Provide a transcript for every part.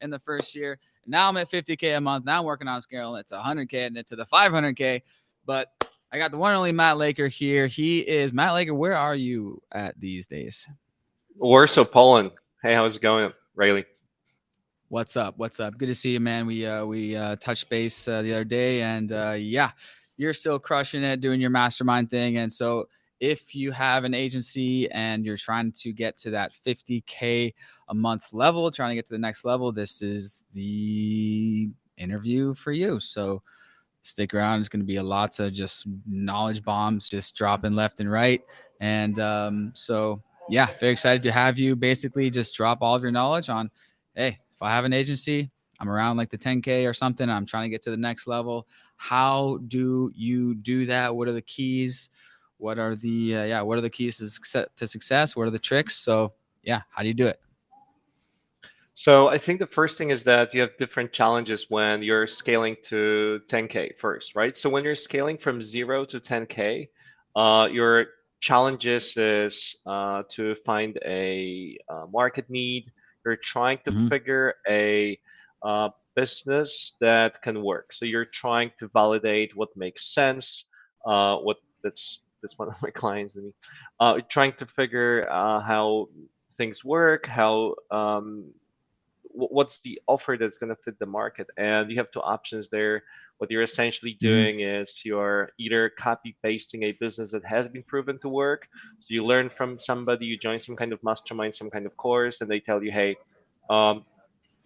in the first year. Now I'm at 50K a month. Now I'm working on scaling it to 100K and to the 500K. But I got the one and only Matt Laker here. He is Matt Laker. Where are you at these days? Warsaw, Poland. Hey, how's it going, Rayleigh? What's up? What's up? Good to see you, man. We uh, we uh, touched base uh, the other day, and uh, yeah, you're still crushing it, doing your mastermind thing. And so, if you have an agency and you're trying to get to that 50k a month level, trying to get to the next level, this is the interview for you. So stick around. It's going to be a lots of just knowledge bombs just dropping left and right. And um, so, yeah, very excited to have you basically just drop all of your knowledge on, hey, if I have an agency, I'm around like the 10K or something, I'm trying to get to the next level. How do you do that? What are the keys? What are the, uh, yeah, what are the keys to success, to success? What are the tricks? So, yeah, how do you do it? So I think the first thing is that you have different challenges when you're scaling to 10K first, right? So when you're scaling from zero to 10K, uh, your challenges is uh, to find a uh, market need, you're trying to mm-hmm. figure a uh, business that can work. So you're trying to validate what makes sense. Uh, what that's that's one of my clients and me. Uh, trying to figure uh, how things work, how um, what's the offer that's going to fit the market, and you have two options there. What you're essentially mm-hmm. doing mm-hmm. is you're either copy pasting a business that has been proven to work. So you learn from somebody, you join some kind of mastermind, some kind of course, and they tell you, hey, um,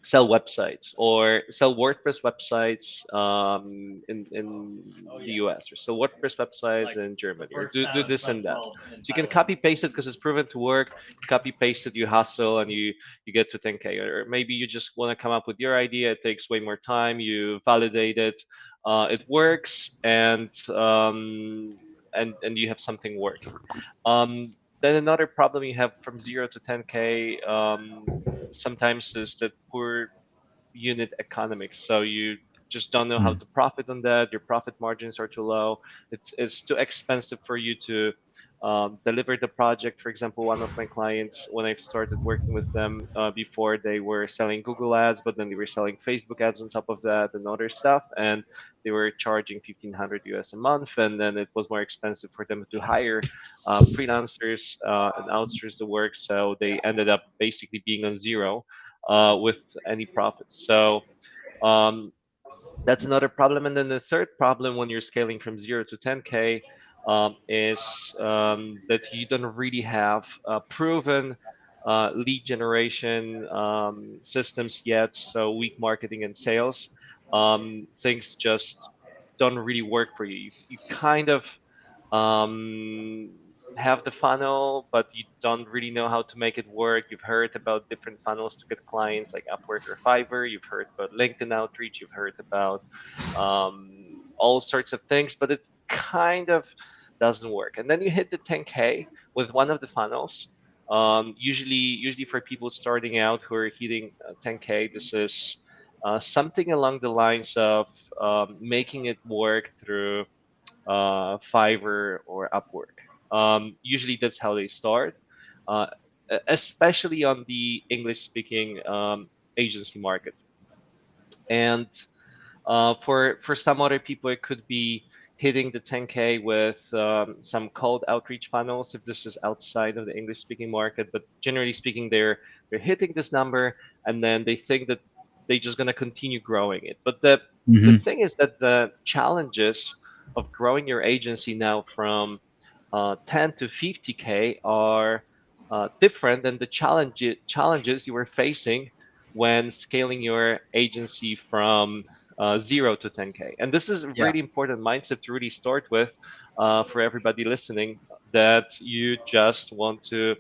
sell websites or sell WordPress websites um, in, in oh, yeah. the US or sell WordPress websites like in Germany or do, do this and that. So you can copy paste it because it's proven to work. Copy paste it, you hustle and you you get to 10k. Or maybe you just want to come up with your idea. It takes way more time. You validate it. Uh, it works and um, and and you have something working. Um, then another problem you have from zero to 10k um, sometimes is that poor unit economics. So you just don't know how hmm. to profit on that. Your profit margins are too low. It's, it's too expensive for you to um, deliver the project. For example, one of my clients, when I started working with them uh, before, they were selling Google ads, but then they were selling Facebook ads on top of that and other stuff. And they were charging 1500 US a month. And then it was more expensive for them to hire uh, freelancers uh, and outsource the work. So they ended up basically being on zero uh, with any profits. So um, that's another problem. And then the third problem when you're scaling from zero to 10K um, is um, that you don't really have uh, proven uh, lead generation um, systems yet. So weak marketing and sales, um, things just don't really work for you. You, you kind of um, have the funnel, but you don't really know how to make it work. You've heard about different funnels to get clients like Upwork or Fiverr. You've heard about LinkedIn outreach. You've heard about um, all sorts of things, but it kind of doesn't work. And then you hit the 10K with one of the funnels. Um, usually, usually for people starting out who are hitting 10K, uh, this is uh, something along the lines of um, making it work through uh, Fiverr or Upwork. Um, usually, that's how they start, uh, especially on the English-speaking um, agency market. And uh, for for some other people, it could be hitting the 10k with um, some cold outreach funnels if this is outside of the english speaking market but generally speaking they're they're hitting this number and then they think that they're just going to continue growing it but the mm-hmm. the thing is that the challenges of growing your agency now from uh, 10 to 50k are uh, different than the challenge challenges you were facing when scaling your agency from uh, zero to 10k and this is a yeah. really important mindset to really start with uh, for everybody listening that you just want to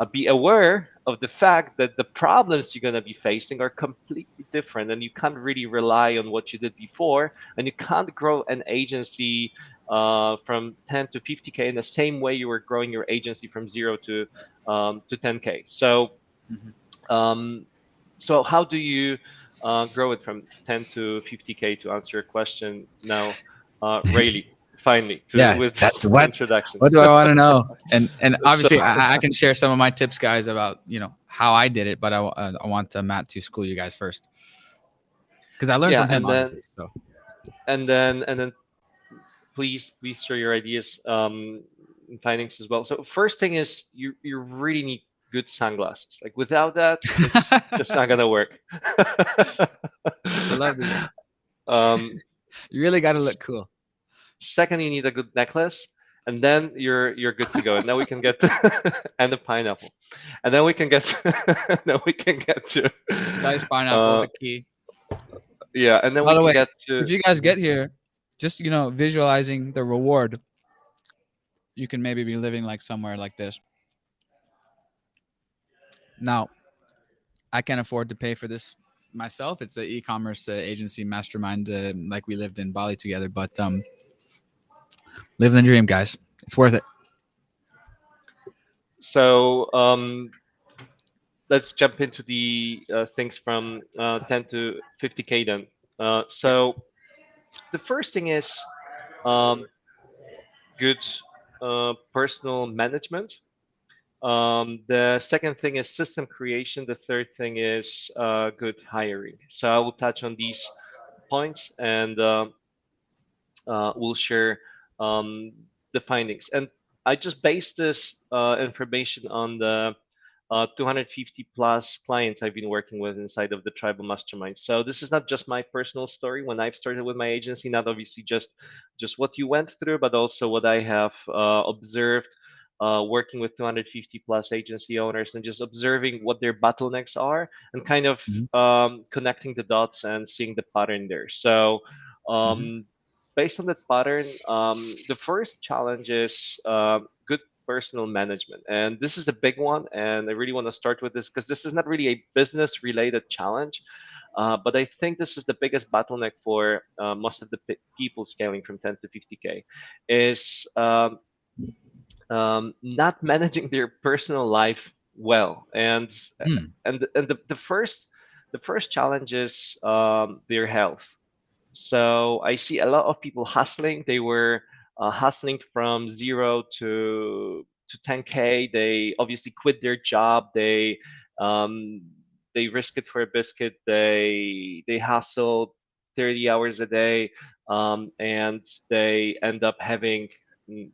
uh, be aware of the fact that the problems you're going to be facing are completely different and you can't really rely on what you did before and you can't grow an agency uh, from 10 to 50k in the same way you were growing your agency from zero to um, to 10k so mm-hmm. um, so how do you uh, grow it from 10 to 50k to answer your question now, uh, Rayleigh. finally to, Yeah, with that's what- introduction. What do I want to know? And and obviously, So- I, I can share some of my tips, guys, about you know how I did it. But I, uh, I want uh, Matt to school you guys first because I learned Yeah, from him. and then- Obviously, so and then and then please please share your ideas um findings as well so first thing is you you really need good sunglasses like without that it's just not gonna work I love this. um You really got to look cool. second you need a good necklace and then you're you're good to go and then we can get to, and the pineapple and then we can get to, then we can get to Nice pineapple, Uh, the key. yeah and then By we the can way, get to If you guys get here, just you know, visualizing the reward, you can maybe be living like somewhere like this. Now, I can't afford to pay for this myself. It's an e-commerce uh, agency mastermind, uh, like we lived in Bali together. But um, living the dream, guys. It's worth it. So um, let's jump into the uh, things from uh, 10 to 50k then. Uh, so the first thing is um, good uh, personal management. Um, the second thing is system creation. The third thing is uh, good hiring. So I will touch on these points and um uh, we'll share um, the findings. And I just based this uh, information on the uh, 250 plus clients I've been working with inside of the tribal mastermind. So this is not just my personal story when I've started with my agency, not obviously just just what you went through, but also what I have uh, observed uh, working with 250 plus agency owners and just observing what their bottlenecks are and kind of Mhm. um, connecting the dots and seeing the pattern there. So um, based on that pattern, um, the first challenge is uh, good personal management. And this is a big one. And I really want to start with this because this is not really a business related challenge. Uh, but I think this is the biggest bottleneck for uh, most of the pe- people scaling from 10 to 50k is um, um, not managing their personal life well. And Hmm. and and the, the first the first challenge is um, their health. So I see a lot of people hustling. They were uh, hustling from zero to to 10k. They obviously quit their job. They um, they risk it for a biscuit. They they hustle 30 hours a day, um, and they end up having mm,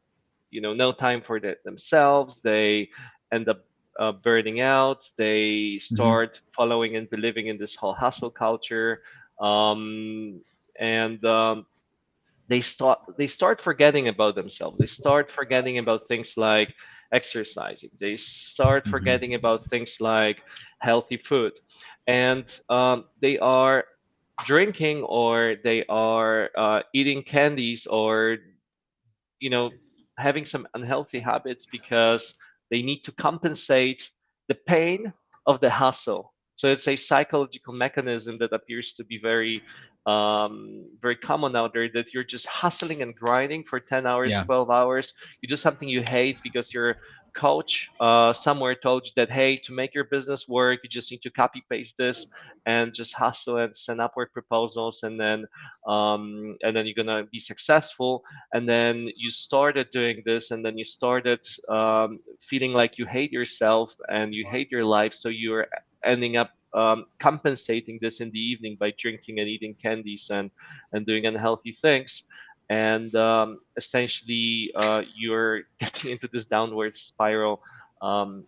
you know no time for the, themselves. They end up uh, burning out. They start following and believing in this whole hustle culture, um, and um, they start they start forgetting about themselves. They start forgetting about things like exercising. They start Mhm. forgetting about things like healthy food, and um, they are drinking or they are uh, eating candies or you know having some unhealthy habits because they need to compensate the pain of the hustle. So it's a psychological mechanism that appears to be very, um, very common out there. That you're just hustling and grinding for 10 hours, Yeah. 12 hours. You do something you hate because your coach. Uh, somewhere told you that hey, to make your business work, you just need to copy paste this and just hustle and send Upwork proposals, and then um, and then you're gonna be successful. And then you started doing this and then you started um, feeling like you hate yourself and you hate your life. So you're ending up um, compensating this in the evening by drinking and eating candies and and doing unhealthy things and um, essentially uh, you're getting into this downward spiral um,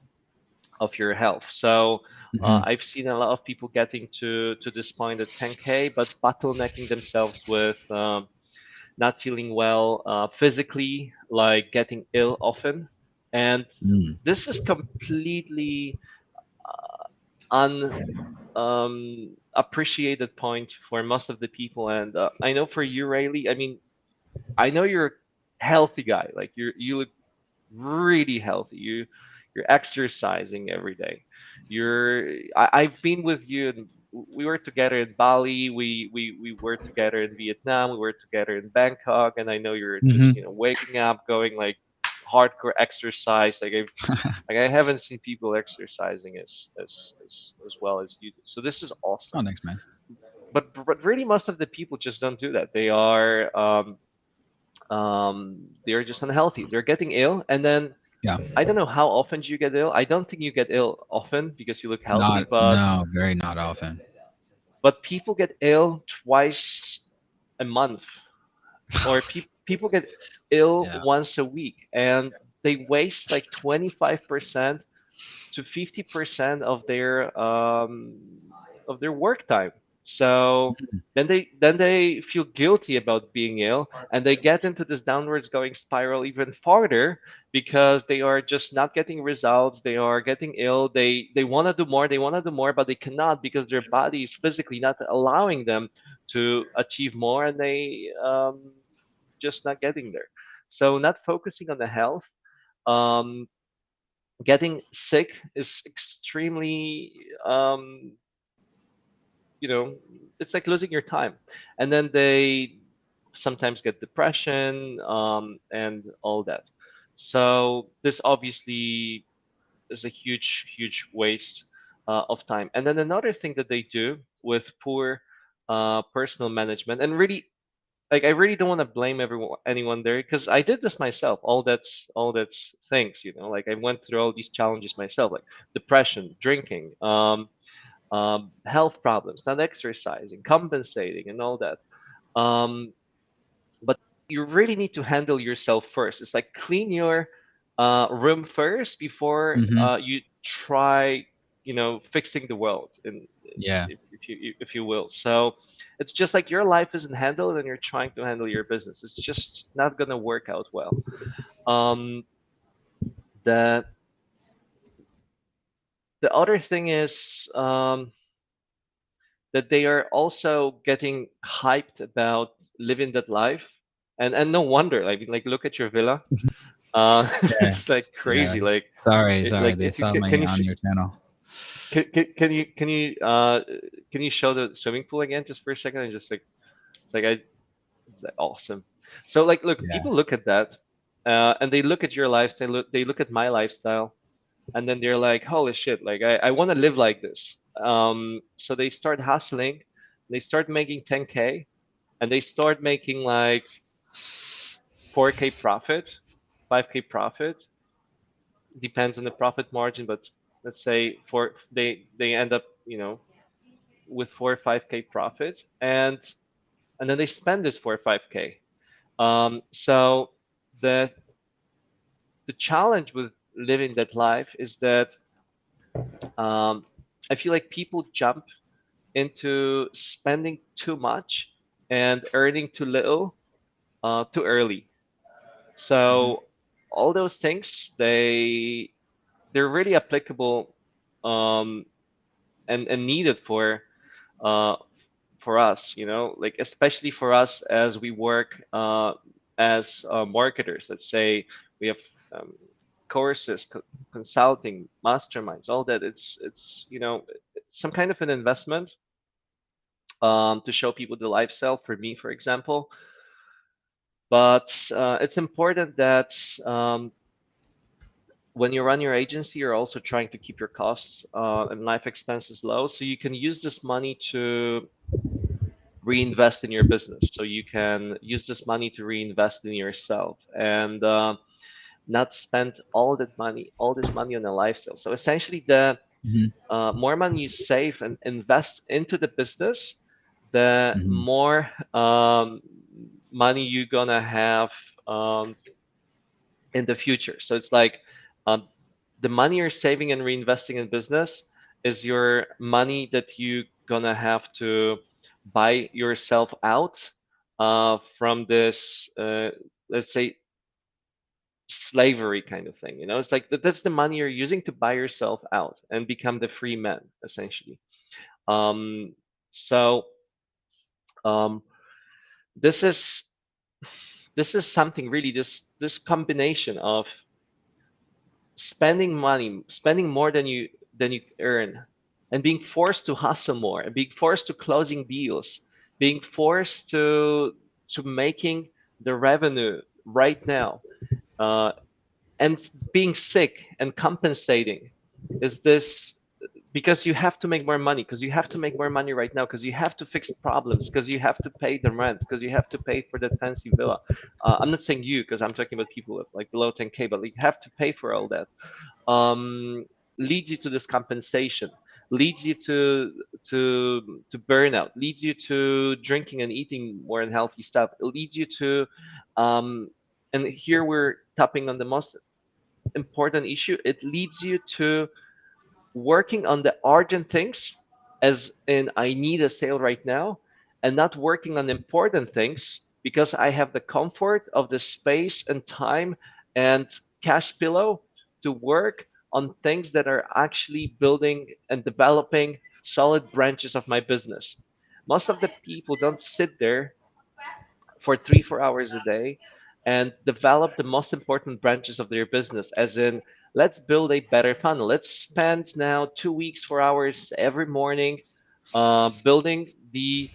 of your health so uh, Mhm. I've seen a lot of people getting to to this point at 10k, but bottlenecking themselves with um, not feeling well uh, physically, like getting ill often, and Mm. this is completely uh, un um, appreciated point for most of the people. And uh, I know for you, Rayleigh, I mean, I know you're a healthy guy. Like you you look really healthy. You you're exercising every day. You're I, I've been with you and we were together in Bali. We we we were together in Vietnam. We were together in Bangkok. And I know you're just you know waking up, going like hardcore exercise. Like I've like I haven't seen people exercising as as as, as well as you do. So this is awesome oh, thanks, man. but but really most of the people just don't do that they are um, um, they're just unhealthy. They're getting ill, and then Yeah. I don't know how often do you get ill. I don't think you get ill often because you look healthy, Not, but no, very not often. but people get ill twice a month, or pe- people get ill Yeah. once a week, and they waste like twenty five percent to fifty percent of their um, of their work time. So Mhm. then they then they feel guilty about being ill, and they get into this downwards going spiral even farther because they are just not getting results. They are getting ill. They they want to do more. They want to do more, but they cannot because their body is physically not allowing them to achieve more, and they um, just not getting there. So not focusing on the health. Um, getting sick is extremely um, you know it's like losing your time. And then they sometimes get depression um, and all that. So this obviously is a huge huge waste uh, of time. And then another thing that they do with poor uh, personal management and really like i really don't want to blame everyone anyone there because i did this myself all that's all that's things you know like i went through all these challenges myself like depression drinking um, um, health problems, not exercising, compensating, and all that. Um, but you really need to handle yourself first. It's like clean your uh, room first before Mhm. uh, you try, you know, fixing the world, and Yeah. if, if you if you will. So it's just like your life isn't handled, and you're trying to handle your business. It's just not gonna work out well. Um, the the other thing is um, that they are also getting hyped about living that life, and and no wonder. Like like look at your villa. Uh, Yeah, it's like yeah. crazy. Like Sorry, It- sorry. like, they saw can- me can you on your channel. can, can, can you can you uh can you show the swimming pool again just for a second and just like it's like I it's like awesome. So like look, Yeah. people look at that uh, and they look at your lifestyle, look they look at my lifestyle, and then they're like, holy shit, like I, I want to live like this. Um, so they start hustling, they start making 10k, and they start making like 4k profit, 5k profit. Depends on the profit margin, but let's say for they they end up you know with four or five k profit and and then they spend this four or five k um, so the the challenge with living that life is that um, i feel like people jump into spending too much and earning too little uh, too early. So all those things they they're really applicable um, and and needed for uh, for us you know like especially for us as we work uh, as uh, marketers. Let's say we have um, courses co- consulting masterminds all that it's it's you know some kind of an investment um, to show people the lifestyle for me for example but uh, it's important that um, when you run your agency, you're also trying to keep your costs uh, and life expenses low. So you can use this money to reinvest in your business. So you can use this money to reinvest in yourself and uh, not spend all that money, all this money on a lifestyle. So essentially, the Mhm. uh, more money you save and invest into the business, the Mhm. more um, money you're gonna have um, in the future. So it's like um, the money you're saving and reinvesting in business is your money that you're gonna have to buy yourself out uh, from this, uh, let's say, slavery kind of thing. You know, it's like that's the money you're using to buy yourself out and become the free man, essentially. Um, so um, this is this is something really this this combination of spending money spending more than you than you earn and being forced to hustle more and being forced to closing deals being forced to to making the revenue right now uh, and being sick and compensating is this because you have to make more money because you have to make more money right now because you have to fix problems because you have to pay the rent because you have to pay for the fancy villa. Uh, i'm not saying you because i'm talking about people with like below 10k but you have to pay for all that um, leads you to this compensation leads you to to to burnout leads you to drinking and eating more unhealthy stuff it leads you to um, and here we're tapping on the most important issue it leads you to working on the urgent things, as in I need a sale right now, and not working on important things because I have the comfort of the space and time and cash pillow to work on things that are actually building and developing solid branches of my business. Most of the people don't sit there for three, four hours a day and develop the most important branches of their business, as in let's build a better funnel. Let's spend now two weeks, four hours every morning uh, building the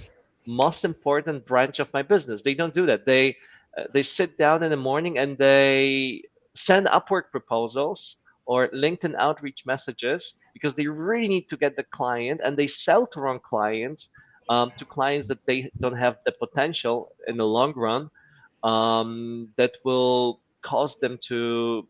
most important branch of my business. They don't do that. They uh, they sit down in the morning and they send Upwork proposals or LinkedIn outreach messages because they really need to get the client and they sell to wrong clients um, to clients that they don't have the potential in the long run um, that will cause them to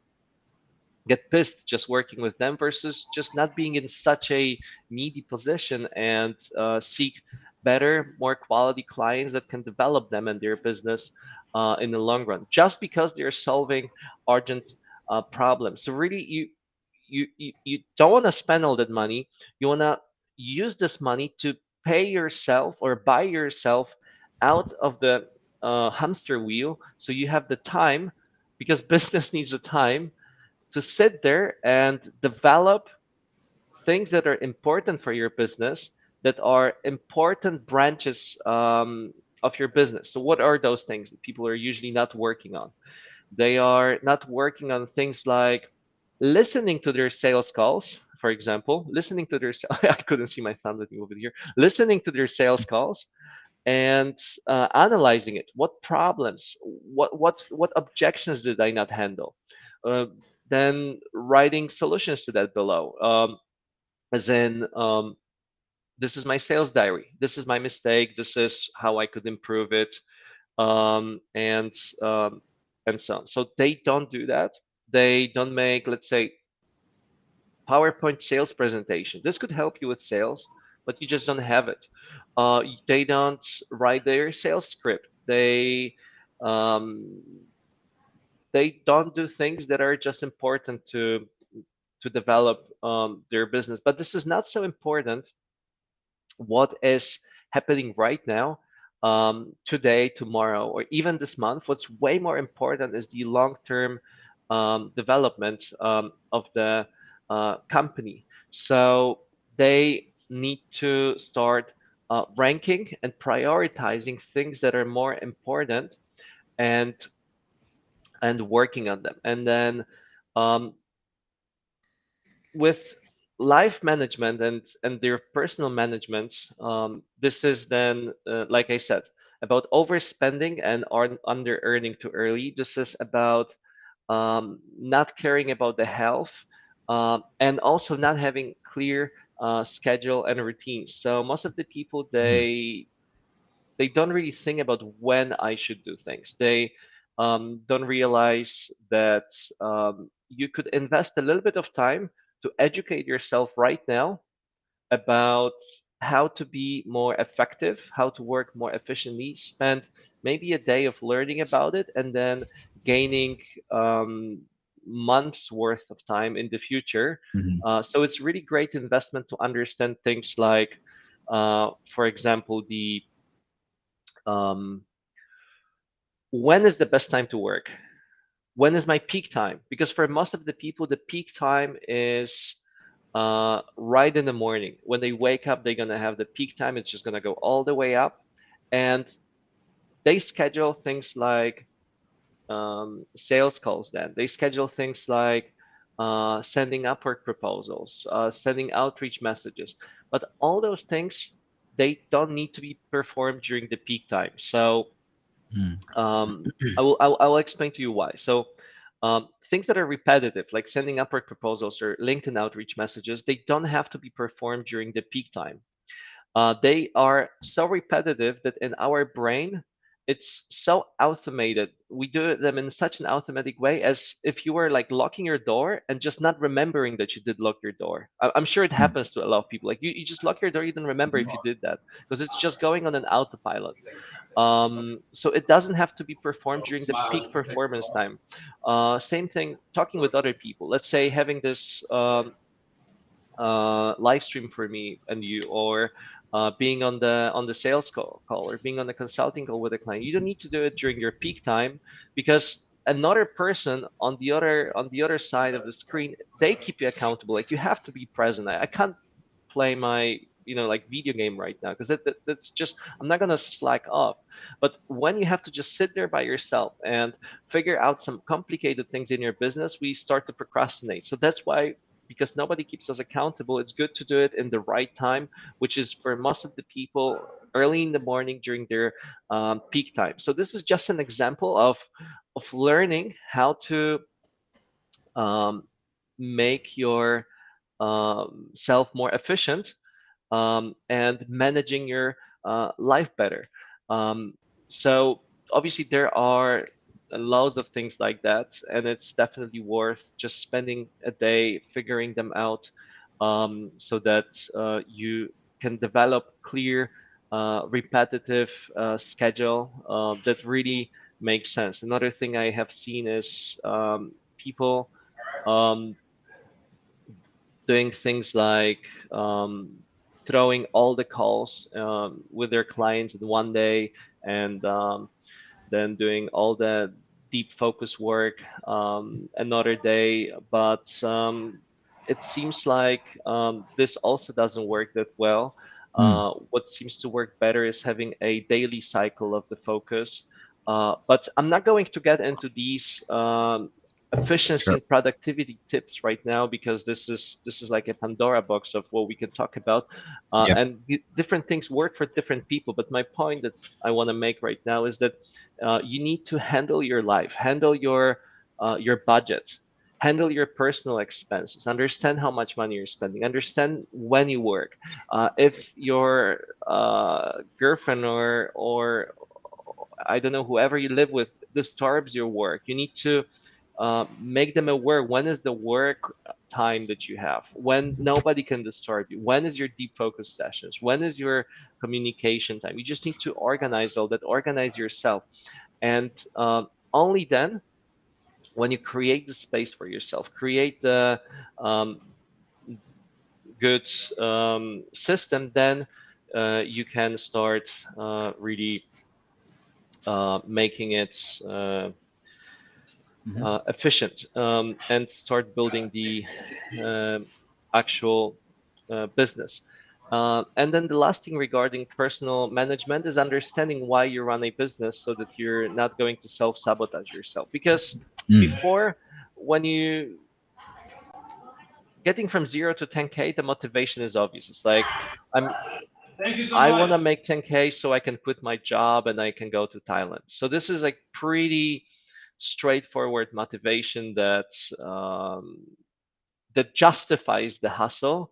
get pissed just working with them versus just not being in such a needy position and uh, seek better, more quality clients that can develop them and their business uh, in the long run, just because they're solving urgent uh, problems. So really, you you you, you don't want to spend all that money. You want to use this money to pay yourself or buy yourself out of the uh, hamster wheel, so you have the time, because business needs the time to sit there and develop things that are important for your business that are important branches um, of your business. So, what are those things that people are usually not working on? They are not working on things like listening to their sales calls, for example, listening to their. I couldn't see my thumb. Let me move it here. Listening to their sales calls and uh, analyzing it. What problems? What what what objections did I not handle? Uh, then writing solutions to that below. Um, as in, um, this is my sales diary. This is my mistake. This is how I could improve it, um, and um, and so on. So they don't do that. They don't make, let's say, PowerPoint sales presentation. This could help you with sales, but you just don't have it. Uh, they don't write their sales script. They um, they don't do things that are just important to to develop um, their business. But this is not so important. What is happening right now, um, today, tomorrow, or even this month? What's way more important is the long-term um, development um, of the uh, company. So they need to start uh, ranking and prioritizing things that are more important and and working on them. And then um, with life management and and their personal management, um, this is then, uh, like I said, about overspending and under earning too early. This is about um, not caring about the health um, and also not having clear uh, schedule and routines. So most of the people mm-hmm. they they don't really think about when I should do things. They um, don't realize that um, you could invest a little bit of time to educate yourself right now about how to be more effective, how to work more efficiently, spend maybe a day of learning about it, and then gaining um, months worth of time in the future. Mm-hmm. Uh, so it's really great investment to understand things like, uh, for example, the um, when is the best time to work? When is my peak time? Because for most of the people, the peak time is uh, right in the morning. When they wake up, they're going to have the peak time. It's just going to go all the way up. And they schedule things like um, sales calls then. They schedule things like uh, sending Upwork proposals, uh, sending outreach messages. But all those things, they don't need to be performed during the peak time. So Hmm. Um, I will I will, I will explain to you why. So um, things that are repetitive, like sending Upwork proposals or LinkedIn outreach messages, they don't have to be performed during the peak time. Uh, they are so repetitive that in our brain, it's so automated. We do them in such an automatic way as if you were like locking your door and just not remembering that you did lock your door. I- am sure it hmm. happens to a lot of people. Like you, you just lock your door, you don't remember if you did that because it's just going on an autopilot. Um, so it doesn't have to be performed during the peak performance time. Uh, same thing, talking with other people. Let's say having this um, uh, live stream for me and you, or uh, being on the on the sales call, call or being on the consulting call with a client. You don't need to do it during your peak time because another person on the other on the other side of the screen they keep you accountable. Like you have to be present. I, I can't play my you know like video game right now because that, that, that's just i'm not to slack off but when you have to just sit there by yourself and figure out some complicated things in your business we start to procrastinate so that's why because nobody keeps us accountable, it's good to do it in the right time, which is for most of the people early in the morning during their um, peak time. So this is just an example of of learning how to um, make your um, self more efficient um, and managing your uh, life better. Um, so obviously there are loads of things like that and it's definitely worth just spending a day figuring them out um, so that uh, you can develop clear uh, repetitive uh, schedule uh, that really makes sense. Another thing i have seen is um, people um, doing things like um, throwing all the calls um, with their clients in one day and um, then doing all the deep focus work um, another day. But um, it seems like um, this also doesn't work that well. Mm. Uh, what seems to work better is having a daily cycle of the focus. Uh, but I'm not going to get into these um, efficiency sure. and productivity tips right now because this is this is like a pandora box of what we can talk about uh, yep. and different things work for different people but my point that i want to make right now is that uh, you need to handle your life handle your uh, your budget handle your personal expenses understand how much money you're spending understand when you work uh, if your uh, girlfriend or or i don't know whoever you live with disturbs your work you need to uh, make them aware when is the work time that you have when nobody can disturb you when is your deep focus sessions when is your communication time? You just need to organize all that organize yourself. And uh, only then when you create the space for yourself create the um, good um, system then uh, you can start uh, really uh, making it mm-hmm. uh, efficient um, and start building the uh, actual uh, business. Uh, and then the last thing regarding personal management is understanding why you run a business so that you're not going to self sabotage yourself. Because mm. before, when you getting from zero to 10k, the motivation is obvious. It's like I'm so I want to make 10k so I can quit my job and I can go to Thailand. So this is like pretty straightforward motivation that um, that justifies the hustle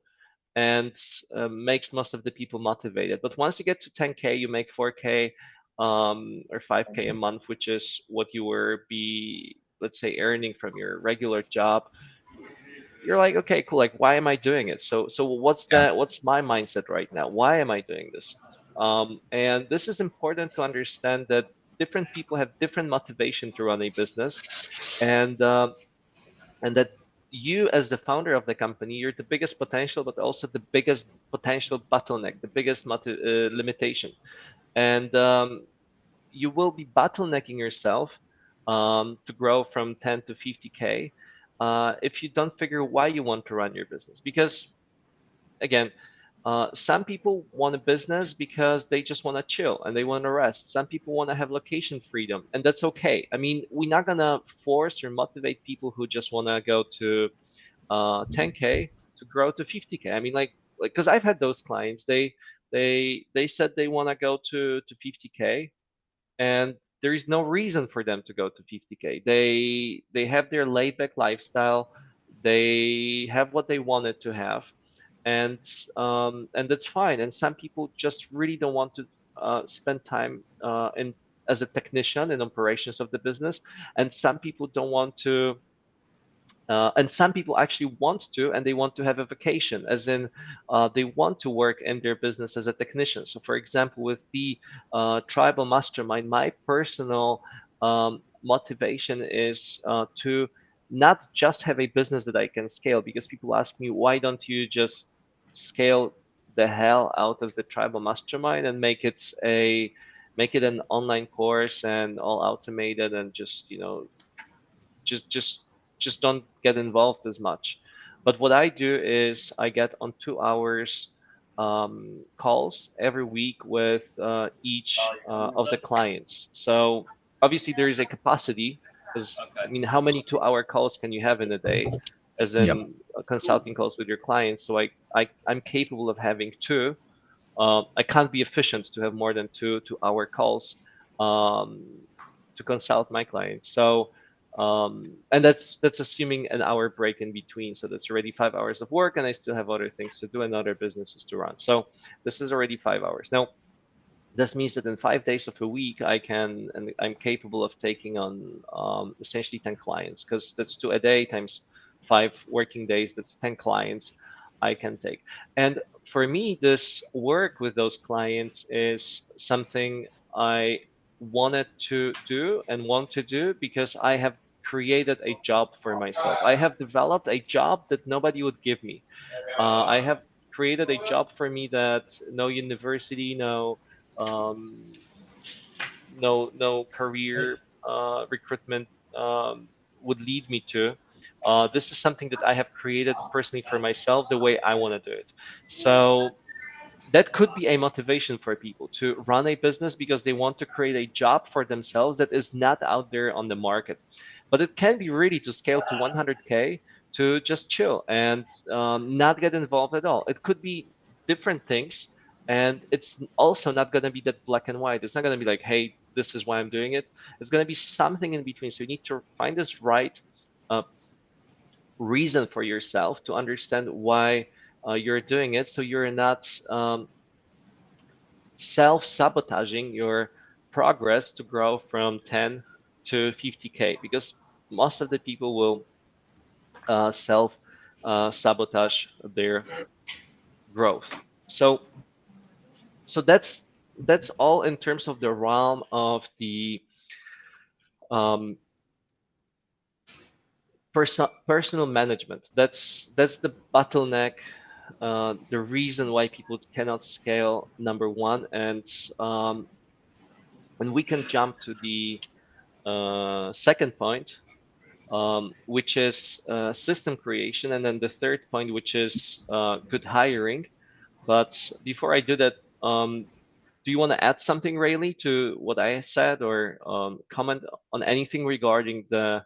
and uh, makes most of the people motivated. But once you get to 10k, you make 4k um, or 5k a month, which is what you were be let's say earning from your regular job. You're like, okay, cool. Like, why am I doing it? So, so what's that? What's my mindset right now? Why am I doing this? Um, and this is important to understand that different people have different motivation to run a business, and uh, and that you as the founder of the company, you're the biggest potential, but also the biggest potential bottleneck, the biggest motiv- uh, limitation, and um, you will be bottlenecking yourself um, to grow from 10 to 50k uh, if you don't figure why you want to run your business. Because again, uh, some people want a business because they just want to chill and they want to rest. Some people want to have location freedom, and that's okay. I mean, we're not gonna force or motivate people who just want to go to uh, 10k to grow to 50k. I mean, like, like, because I've had those clients. They they they said they want to go to to 50k, and there is no reason for them to go to 50k. They they have their laid back lifestyle. They have what they wanted to have, and um, and that's fine. And some people just really don't want to uh, spend time uh, in as a technician in operations of the business, and some people don't want to uh, and some people actually want to, and they want to have a vacation, as in uh, they want to work in their business as a technician. So, for example, with the uh, tribal mastermind, my personal um, motivation is uh, to not just have a business that I can scale, because people ask me, why don't you just scale the hell out of the tribal mastermind and make it a make it an online course and all automated and just you know just just just don't get involved as much. But what I do is I get on two hours um, calls every week with uh, each uh, of the clients. So obviously there is a capacity because I mean, how many two-hour calls can you have in a day? As in yep. consulting calls with your clients. So I, I I'm capable of having two. Uh, I can't be efficient to have more than two two-hour calls um, to consult my clients. So um, and that's that's assuming an hour break in between so that's already five hours of work and i still have other things to do and other businesses to run so this is already five hours now this means that in five days of a week i can and i'm capable of taking on um, essentially 10 clients because that's two a day times five working days that's 10 clients i can take and for me this work with those clients is something i wanted to do and want to do because I have created a job for myself. I have developed a job that nobody would give me. Uh, I have created a job for me that no university, no, um, no, no career uh, recruitment um, would lead me to. Uh, this is something that I have created personally for myself, the way I want to do it. So that could be a motivation for people to run a business because they want to create a job for themselves that is not out there on the market. But it can be really to scale to 100K to just chill and um, not get involved at all. It could be different things. And it's also not going to be that black and white. It's not going to be like, hey, this is why I'm doing it. It's going to be something in between. So you need to find this right uh, reason for yourself to understand why uh, you're doing it so you're not um, self-sabotaging your progress to grow from 10 to 50k because most of the people will uh, self uh, sabotage their growth. So so that's that's all in terms of the realm of the um, perso- personal management. That's that's the bottleneck uh, the reason why people cannot scale number one. And um, and we can jump to the uh, second point um, which is uh, system creation. And then the third point which is uh, good hiring. But before i do that um, do you want to add something Rayleigh to what i said or um, comment on anything regarding the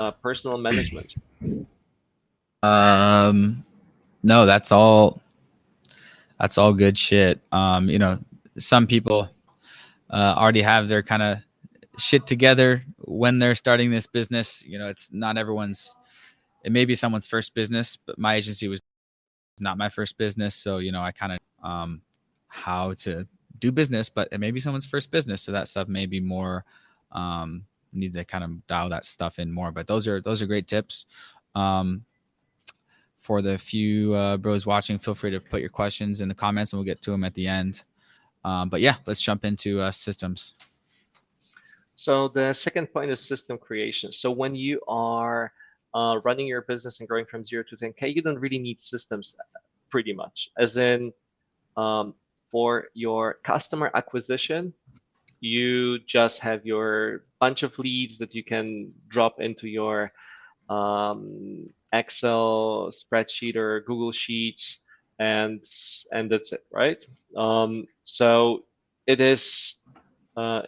uh, personal management um no, that's all. That's all good shit. Um, you know, some people uh, already have their kind of shit together when they're starting this business. You know, it's not everyone's. It may be someone's first business, but my agency was not my first business. So you know, I kind of um, how to do business, but it may be someone's first business. So that stuff may be more um, need to kind of dial that stuff in more. But those are those are great tips. Um, for the few uh, bros watching, feel free to put your questions in the comments and we'll get to them at the end. Um, but yeah, let's jump into uh, systems. So the second point is system creation. So when you are uh, running your business and growing from zero to 10K, you don't really need systems pretty much. As in, um, for your customer acquisition, you just have your bunch of leads that you can drop into your um, Excel spreadsheet or Google Sheets, and and that's it, right? Um, so it is uh,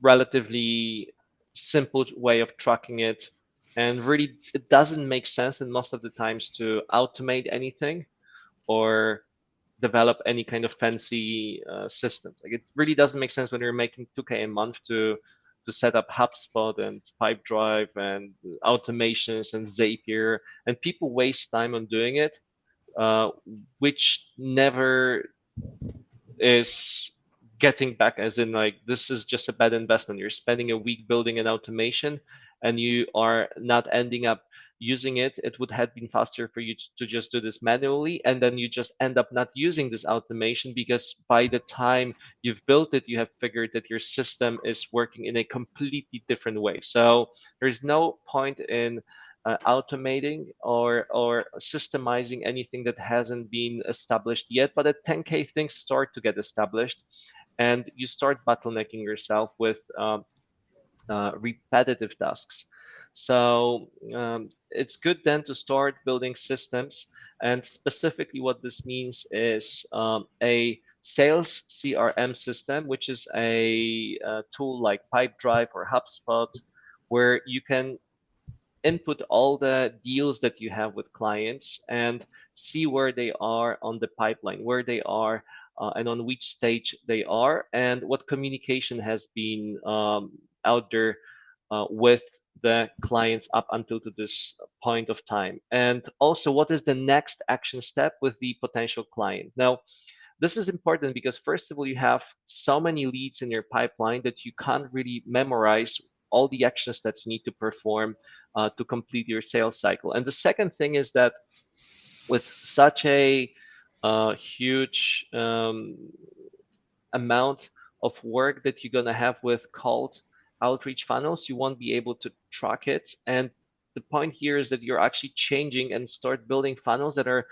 relatively simple way of tracking it, and really it doesn't make sense in most of the times to automate anything or develop any kind of fancy uh, systems. Like it really doesn't make sense when you're making 2k a month to to set up HubSpot and Pipedrive and automations and Zapier, and people waste time on doing it, uh, which never is getting back as in like this is just a bad investment you're spending a week building an automation and you are not ending up using it it would have been faster for you to just do this manually and then you just end up not using this automation because by the time you've built it you have figured that your system is working in a completely different way. So there's no point in uh, automating or or systemizing anything that hasn't been established yet but at 10k things start to get established and you start bottlenecking yourself with um, uh, repetitive tasks so um, it's good then to start building systems and specifically what this means is um, a sales crm system which is a, a tool like pipedrive or hubspot where you can input all the deals that you have with clients and see where they are on the pipeline, where they are uh, and on which stage they are, and what communication has been um, out there uh, with the clients up until to this point of time. And also, what is the next action step with the potential client? Now, this is important because, first of all, you have so many leads in your pipeline that you can't really memorize all the actions that you need to perform uh, to complete your sales cycle. And the second thing is that with such a uh, huge um, amount of work that you're going to have with cold outreach funnels, you won't be able to track it. And the point here is that you're actually changing and start building funnels that are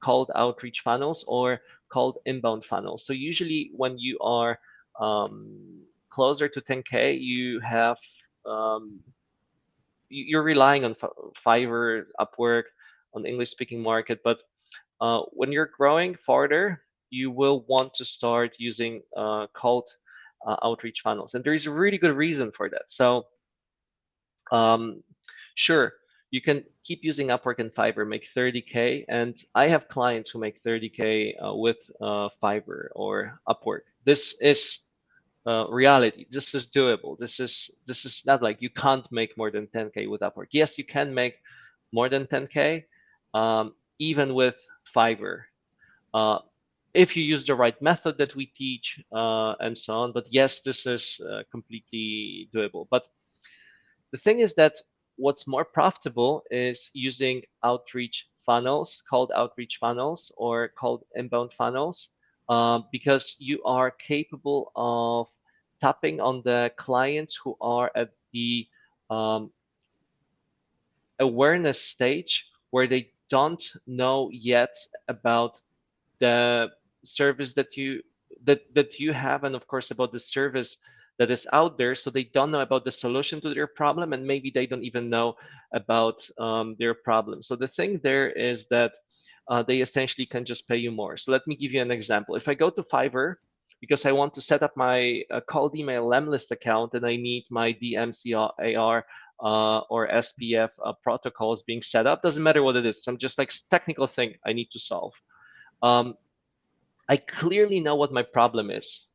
called outreach funnels or called inbound funnels. So usually when you are um, closer to 10K, you have um, you're relying on Fiverr, Upwork, on English speaking market. But uh, when you're growing farther, you will want to start using uh, cold uh, outreach funnels. And there is a really good reason for that. So, um, sure, you can keep using Upwork and Fiverr, make 30K. And I have clients who make 30K uh, with uh, Fiverr or Upwork. This is uh, reality. This is doable. This is this is not like you can't make more than 10k with Upwork. Yes, you can make more than 10k, um, even with Fiverr, uh, if you use the right method that we teach uh, and so on. But yes, this is uh, completely doable. But the thing is that what's more profitable is using outreach funnels, called outreach funnels or called inbound funnels. Uh, because you are capable of tapping on the clients who are at the um, awareness stage where they don't know yet about the service that you that that you have and of course about the service that is out there so they don't know about the solution to their problem and maybe they don't even know about um, their problem so the thing there is that uh, they essentially can just pay you more so let me give you an example if i go to fiverr because I want to set up my uh, cold email Lemlist account and I need my DMARC uh, or SPF uh, protocols being set up. Doesn't matter what it is. Some just like technical thing I need to solve. Um, I clearly know what my problem is,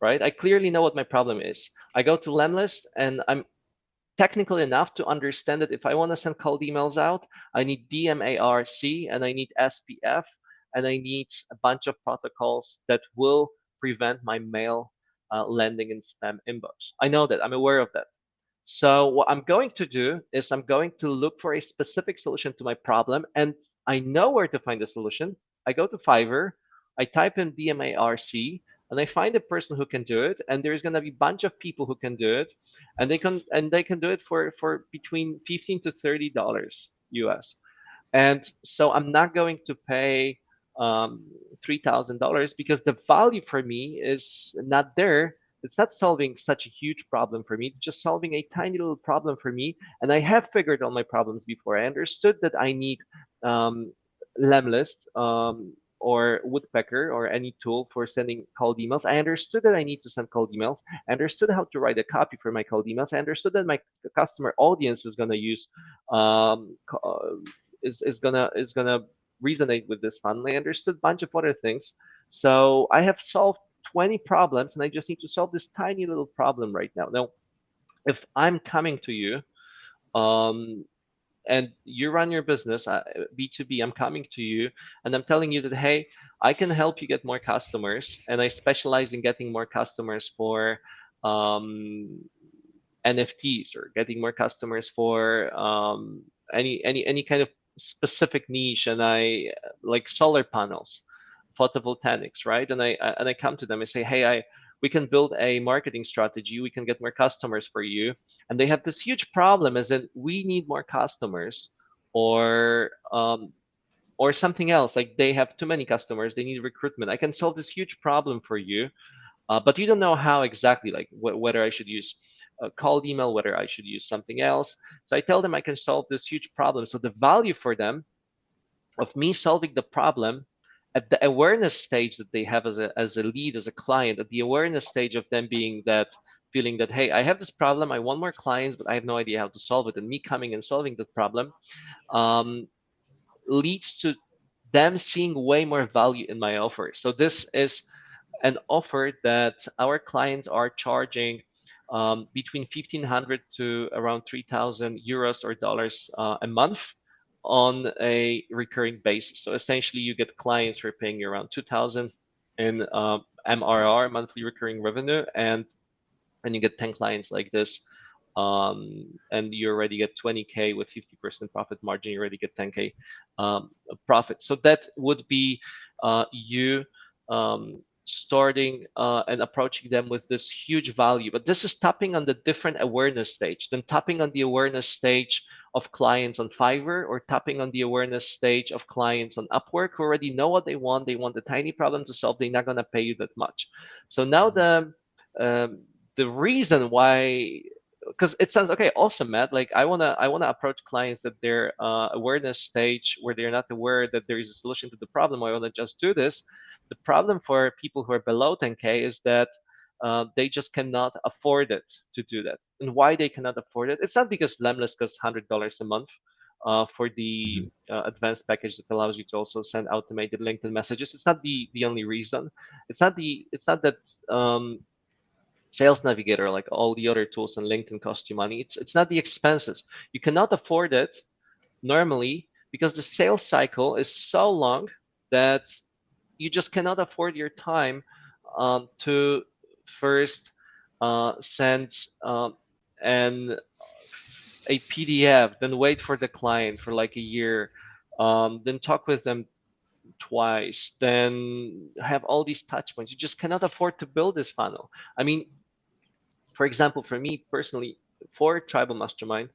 right? I clearly know what my problem is. I go to Lemlist and I'm technical enough to understand that if I want to send cold emails out, I need DMARC and I need SPF and I need a bunch of protocols that will prevent my mail uh, landing in spam inbox. I know that. I'm aware of that. So what I'm going to do is I'm going to look for a specific solution to my problem, and I know where to find the solution. I go to Fiverr, I type in DMARC, and I find a person who can do it. And there's going to be a bunch of people who can do it, and they can and they can do it for for between 15 to 30 dollars US. And so I'm not going to pay um, $3,000 because the value for me is not there. It's not solving such a huge problem for me. It's just solving a tiny little problem for me. And I have figured all my problems before. I understood that I need um, Lemlist um, or Woodpecker or any tool for sending cold emails. I understood that I need to send cold emails. I understood how to write a copy for my cold emails. I understood that my customer audience is going to use um, uh, is, is gonna is gonna resonate with this funnel. I understood a bunch of other things. So I have solved 20 problems and I just need to solve this tiny little problem right now. Now, if I'm coming to you um, and you run your business uh, b2b i'm coming to you and i'm telling you that hey i can help you get more customers and i specialize in getting more customers for um, nfts or getting more customers for um, any any any kind of specific niche and i like solar panels photovoltaics right? And i and i come to them and say hey i we can build a marketing strategy we can get more customers for you. And they have this huge problem is that we need more customers or um, or something else. Like they have too many customers they need recruitment. I can solve this huge problem for you uh, but you don't know how exactly like wh- whether i should use a cold email whether i should use something else. So i tell them i can solve this huge problem. So the value for them of me solving the problem at the awareness stage that they have as a, as a lead, as a client, at the awareness stage of them being that feeling that, hey, I have this problem, I want more clients, but I have no idea how to solve it. And me coming and solving that problem um, leads to them seeing way more value in my offer. So this is an offer that our clients are charging um, between 1500 to around 3000 euros or dollars uh, a month on a recurring basis. So essentially, you get clients who are paying you around 2,000 in uh, MRR, monthly recurring revenue, and and you get 10 clients like this, um, and you already get 20k with 50% profit margin. You already get 10k um, profit. So that would be uh, you. Um, starting uh, and approaching them with this huge value. But this is tapping on the different awareness stage, then tapping on the awareness stage of clients on Fiverr or tapping on the awareness stage of clients on Upwork who already know what they want. They want a tiny problem to solve. They're not going to pay you that much. So now the um, the reason why because it sounds okay awesome matt like i want to i want to approach clients that their uh, awareness stage where they're not aware that there is a solution to the problem i want to just do this the problem for people who are below 10k is that uh, they just cannot afford it to do that. And why they cannot afford it? It's not because Lemlist costs hundred dollars a month uh, for the mm-hmm. uh, advanced package that allows you to also send automated LinkedIn messages. It's not the the only reason. It's not the it's not that um, Sales Navigator like all the other tools on LinkedIn cost you money. It's it's not the expenses. You cannot afford it normally because the sales cycle is so long that you just cannot afford your time um, to first uh, send um, an a PDF, then wait for the client for like a year, um, then talk with them twice, then have all these touch points. You just cannot afford to build this funnel. I mean, for example, for me personally, for Tribal Mastermind,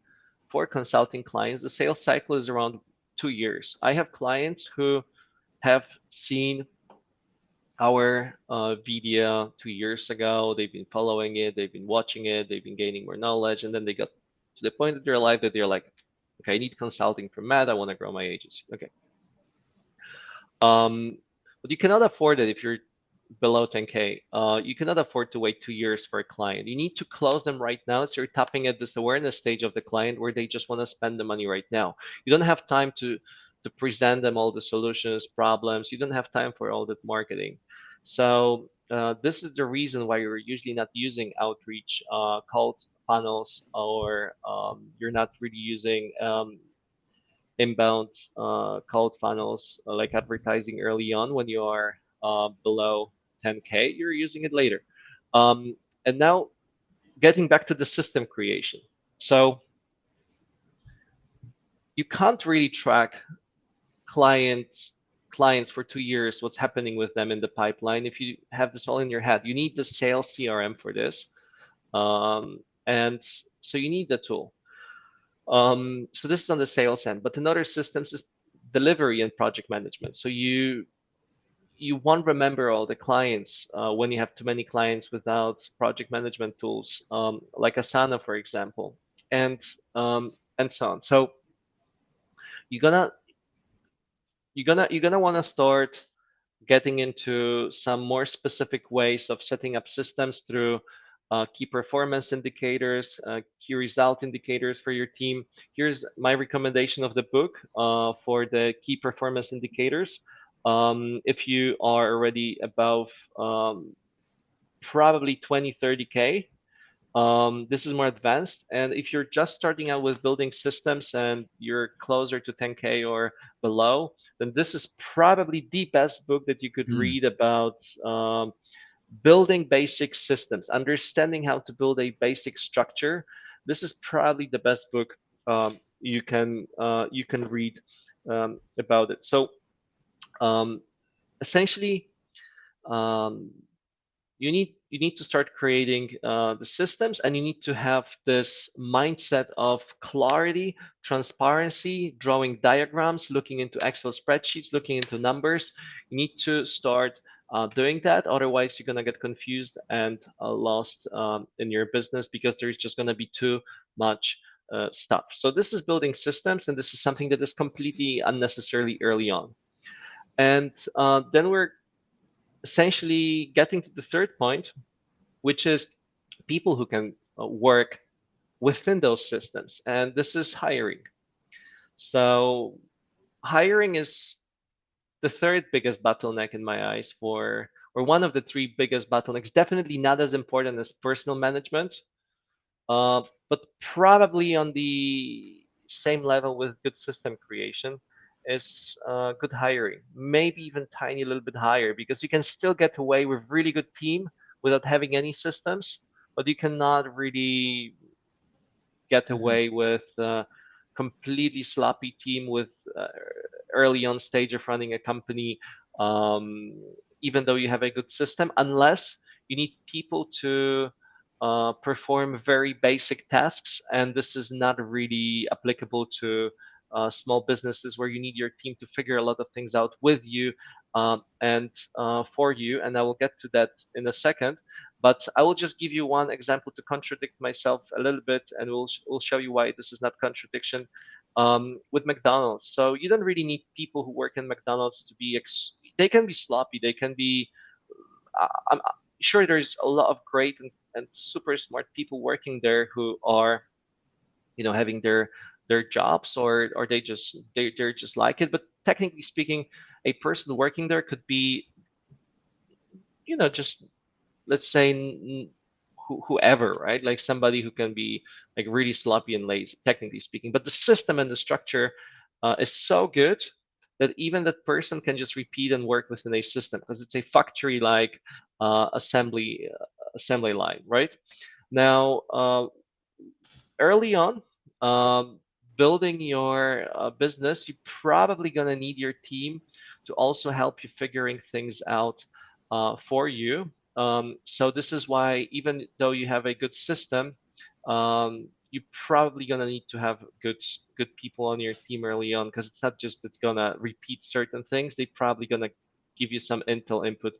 for consulting clients, the sales cycle is around two years. I have clients who have seen our uh, video two years ago. They've been following it, they've been watching it, they've been gaining more knowledge, and then they got to the point of their life that they're like, okay, I need consulting from Matt. I want to grow my agency. Okay. Um, but you cannot afford it if you're below 10k. Uh, you cannot afford to wait two years for a client. You need to close them right now. So you're tapping at this awareness stage of the client where they just want to spend the money right now. You don't have time to to present them all the solutions, problems. You don't have time for all that marketing. So uh, this is the reason why you're usually not using outreach uh, cold funnels or um, you're not really using um, inbound uh, cold funnels uh, like advertising early on when you are uh, below 10k you're using it later. Um, and now getting back to the system creation. So you can't really track clients clients for two years what's happening with them in the pipeline. If you have this all in your head you need the sales crm for this. Um, and so you need the tool. Um, so this is on the sales end but another systems is delivery and project management. So you you won't remember all the clients uh, when you have too many clients without project management tools um, like asana for example and um, and so on so you're gonna you're gonna you're gonna want to start getting into some more specific ways of setting up systems through uh, key performance indicators, uh, key result indicators for your team. Here's my recommendation of the book uh, for the key performance indicators. Um, if you are already above um, probably 20, 30K, um, this is more advanced. And if you're just starting out with building systems and you're closer to 10K or below, then this is probably the best book that you could mm. read about um, building basic systems, understanding how to build a basic structure. This is probably the best book um, you can uh, you can read um, about it. So um, essentially, um, you need you need to start creating uh, the systems and you need to have this mindset of clarity transparency drawing diagrams looking into excel spreadsheets looking into numbers you need to start uh, doing that. Otherwise, you're going to get confused and uh, lost um, in your business because there's just going to be too much uh, stuff. So this is building systems, and this is something that is completely unnecessarily early on. And uh, then we're essentially getting to the third point, which is people who can uh, work within those systems. And this is hiring. So hiring is the third biggest bottleneck in my eyes for or one of the three biggest bottlenecks definitely not as important as personal management uh, but probably on the same level with good system creation is uh, good hiring maybe even tiny little bit higher because you can still get away with really good team without having any systems but you cannot really get mm-hmm. away with uh, completely sloppy team with uh, early on stage of running a company, um, even though you have a good system, unless you need people to uh, perform very basic tasks. And this is not really applicable to uh, small businesses where you need your team to figure a lot of things out with you um, and uh, for you. And I will get to that in a second. But I will just give you one example to contradict myself a little bit, and we'll, we'll show you why this is not contradiction um, with McDonald's. So you don't really need people who work in McDonald's to be. Ex- they can be sloppy. They can be. Uh, I'm sure there's a lot of great and, and super smart people working there who are, you know, having their their jobs or or they just they they're just like it. But technically speaking, a person working there could be, you know, just let's say whoever, right? Like somebody who can be like really sloppy and lazy, technically speaking. But the system and the structure uh, is so good that even that person can just repeat and work within a system because it's a factory-like uh, assembly uh, assembly line, right? Now, uh, early on, um, building your uh, business, you're probably gonna need your team to also help you figuring things out uh, for you um, so this is why even though you have a good system, um, you're probably gonna need to have good good people on your team early on because it's not just that gonna repeat certain things. They're probably gonna give you some intel input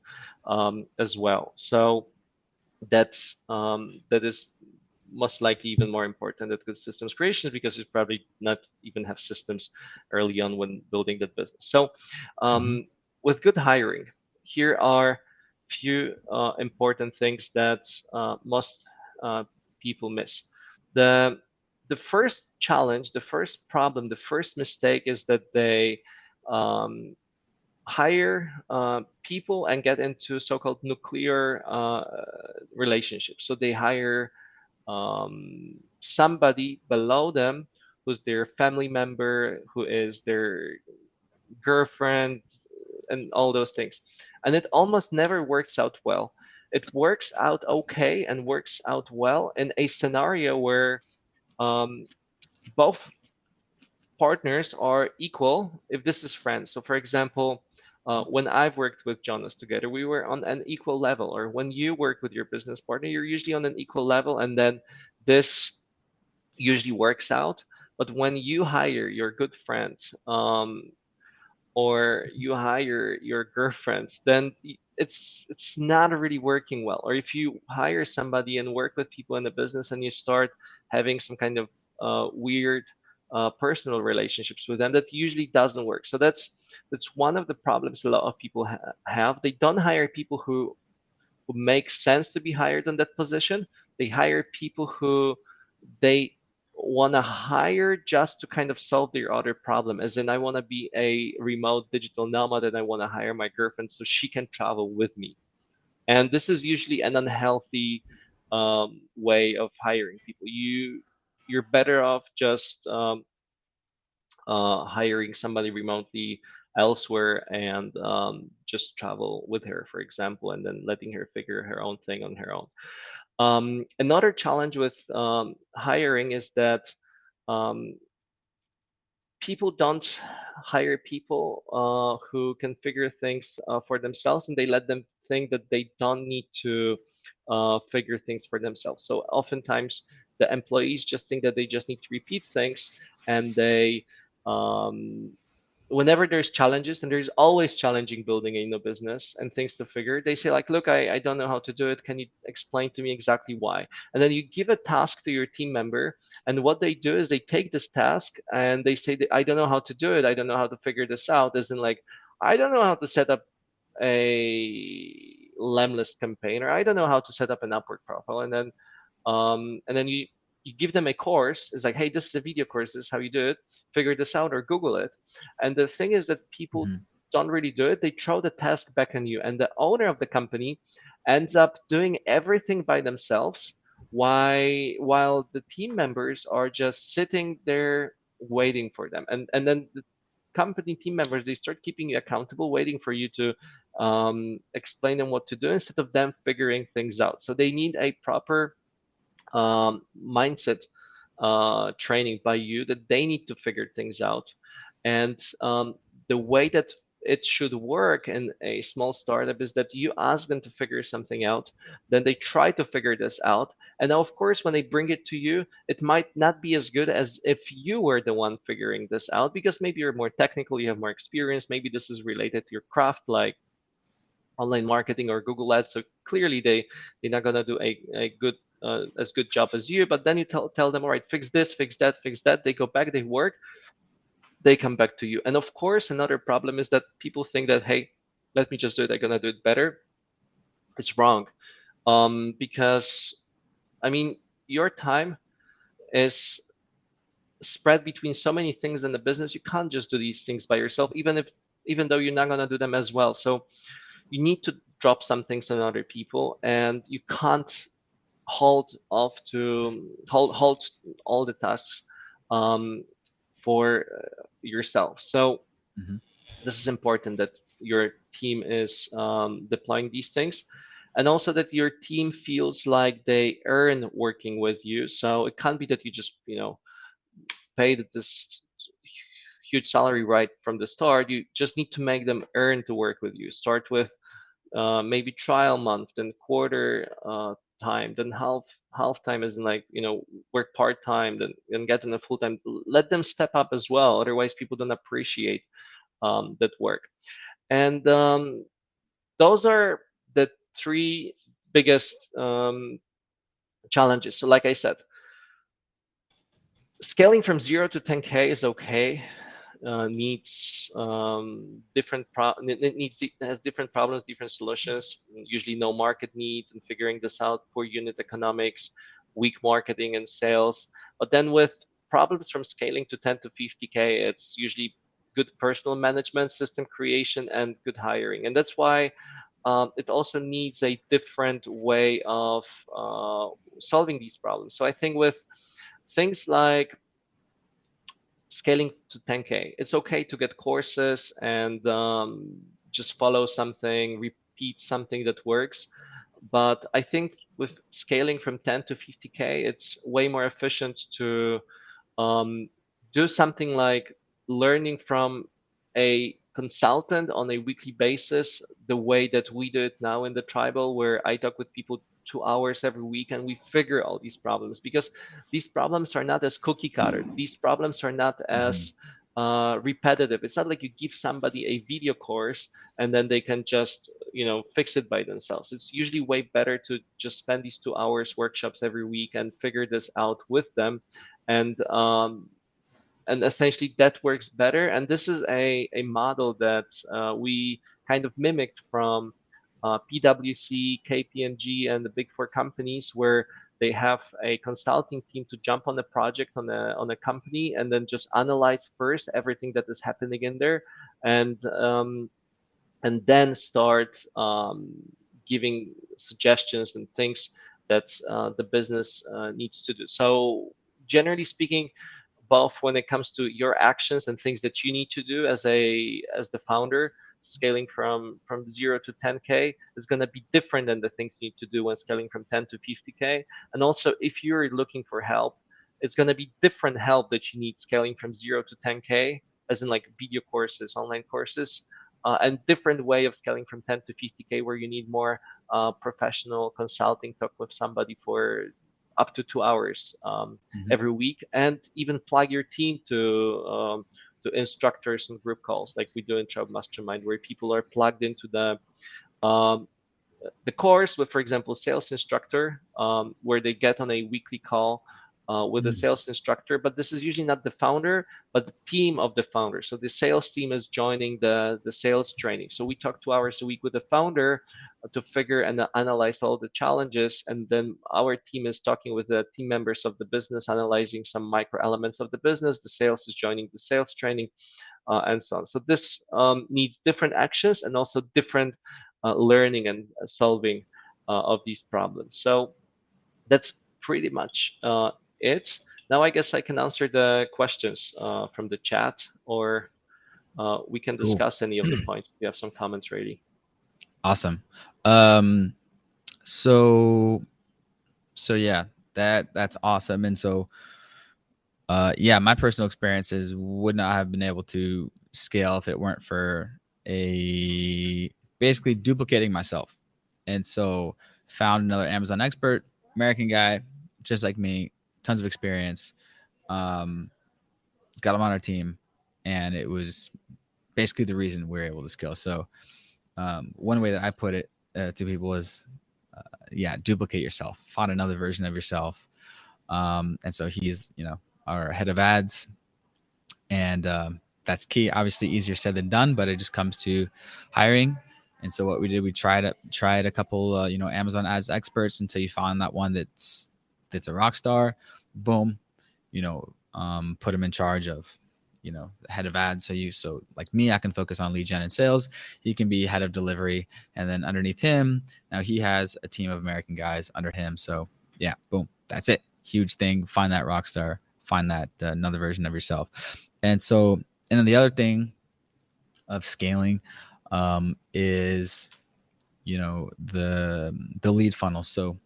um, as well. So that's um, that is most likely even more important than good systems creation because you probably not even have systems early on when building that business. So um, mm-hmm. with good hiring, here are few uh, important things that uh, most uh, people miss. The the first challenge, the first problem, the first mistake is that they um, hire uh, people and get into so-called nuclear uh, relationships. So they hire um, somebody below them who's their family member, who is their girlfriend, and all those things and it almost never works out well. It works out okay and works out well in a scenario where um, both partners are equal if this is friends. So, for example, uh, when I've worked with Jonas together, we were on an equal level. Or when you work with your business partner, you're usually on an equal level, and then this usually works out. But when you hire your good friend, um, or you hire your girlfriends, then it's it's not really working well. Or if you hire somebody and work with people in the business and you start having some kind of uh, weird uh, personal relationships with them, that usually doesn't work. So that's that's one of the problems a lot of people ha- have. They don't hire people who who make sense to be hired on that position. They hire people who they want to hire just to kind of solve their other problem as in i want to be a remote digital nomad and i want to hire my girlfriend so she can travel with me and this is usually an unhealthy um, way of hiring people you you're better off just um, uh, hiring somebody remotely elsewhere and um, just travel with her for example and then letting her figure her own thing on her own um, another challenge with um, hiring is that um, people don't hire people uh, who can figure things uh, for themselves and they let them think that they don't need to uh, figure things for themselves. So oftentimes the employees just think that they just need to repeat things and they um, whenever there's challenges and there's always challenging building a new business and things to figure they say like look I, I don't know how to do it. Can you explain to me exactly why? And then you give a task to your team member and what they do is they take this task and they say i don't know how to do it. I don't know how to figure this out. As in like i don't know how to set up a lemlist campaign or i don't know how to set up an upwork profile. And then um, and then you you give them a course. It's like hey this is a video course. This is how you do it. Figure this out or google it. And the thing is that people mm-hmm. don't really do it. They throw the task back on you. And the owner of the company ends up doing everything by themselves why while the team members are just sitting there waiting for them. And and then the company team members they start keeping you accountable waiting for you to um, explain them what to do instead of them figuring things out. So they need a proper um, mindset uh, training by you that they need to figure things out. And um, the way that it should work in a small startup is that you ask them to figure something out, then they try to figure this out. And now, of course, when they bring it to you, it might not be as good as if you were the one figuring this out because maybe you're more technical, you have more experience, maybe this is related to your craft, like online marketing or Google Ads. So clearly, they they're not gonna do a, a good uh, as good job as you but then you tell, tell them all right fix this fix that fix that. They go back they work they come back to you. And of course another problem is that people think that hey let me just do it i'm gonna do it better. It's wrong um, because i mean your time is spread between so many things in the business you can't just do these things by yourself even if even though you're not going to do them as well. So you need to drop some things on other people and you can't halt off to halt, halt all the tasks um, for uh, yourself. So mm-hmm. this is important that your team is um, deploying these things and also that your team feels like they earn working with you. So it can't be that you just, you know, pay this huge salary right from the start. You just need to make them earn to work with you. Start with uh, maybe trial month, then quarter uh, time then half half time is in like you know work part time then and get in a full time let them step up as well otherwise people don't appreciate um, that work. And um, those are the three biggest um, challenges. So like i said scaling from 0 to 10k is okay uh, needs um, different pro- needs has different problems, different solutions. Usually, no market need and figuring this out. Poor unit economics, weak marketing and sales. But then with problems from scaling to 10 to 50k, it's usually good personal management, system creation, and good hiring. And that's why um, it also needs a different way of uh, solving these problems. So I think with things like scaling to 10k it's okay to get courses and um, just follow something repeat something that works but i think with scaling from 10 to 50k it's way more efficient to um, do something like learning from a consultant on a weekly basis the way that we do it now in the tribal where i talk with people two hours every week and we figure all these problems because these problems are not as cookie cutter. These problems are not as uh, repetitive. It's not like you give somebody a video course and then they can just you know fix it by themselves. It's usually way better to just spend these two hours workshops every week and figure this out with them. And um, and essentially that works better. And this is a, a model that uh, we kind of mimicked from uh, PwC, KPMG, and the big four companies where they have a consulting team to jump on a project on a on a company and then just analyze first everything that is happening in there, and um, and then start um, giving suggestions and things that uh, the business uh, needs to do. So generally speaking, both when it comes to your actions and things that you need to do as a as the founder, scaling from from zero to 10k is going to be different than the things you need to do when scaling from 10 to 50k. And also, if you're looking for help, it's going to be different help that you need scaling from zero to 10k, as in like video courses, online courses, uh, and different way of scaling from 10 to 50k where you need more uh, professional consulting talk with somebody for up to two hours um, mm-hmm. every week and even plug your team to um, to instructors and group calls like we do in Tribe Mastermind where people are plugged into the um, the course with for example sales instructor um, where they get on a weekly call uh, with a sales instructor, but this is usually not the founder, but the team of the founder. So the sales team is joining the, the sales training. So we talk two hours a week with the founder to figure and analyze all the challenges. And then our team is talking with the team members of the business, analyzing some micro elements of the business. The sales is joining the sales training. Uh, and so on. So this um, needs different actions and also different uh, learning and uh, solving uh, of these problems. So that's pretty much uh, it. Now I guess I can answer the questions uh, from the chat, or uh, we can discuss cool. any of the points. We have some comments ready. Awesome. Um, so, so yeah, that that's awesome. And so, uh, yeah, my personal experiences would not have been able to scale if it weren't for a basically duplicating myself. And so, found another Amazon expert, American guy, just like me, tons of experience. Um, got him on our team, and it was basically the reason we are able to scale. So, um, one way that I put it uh, to people is, uh, yeah, duplicate yourself, find another version of yourself. Um, and so he's, you know, our head of ads, and um, that's key. Obviously, easier said than done, but it just comes to hiring. And so what we did, we tried tried a couple, uh, you know, Amazon ads experts until you found that one that's that's a rock star boom, you know, um, put him in charge of, you know, head of ads. So you, so like me, I can focus on lead gen and sales. He can be head of delivery, and then underneath him, now he has a team of American guys under him. So yeah, boom, that's it. Huge thing. Find that rock star. Find that uh, another version of yourself. And so, and then the other thing of scaling um, is, you know, the the lead funnel. So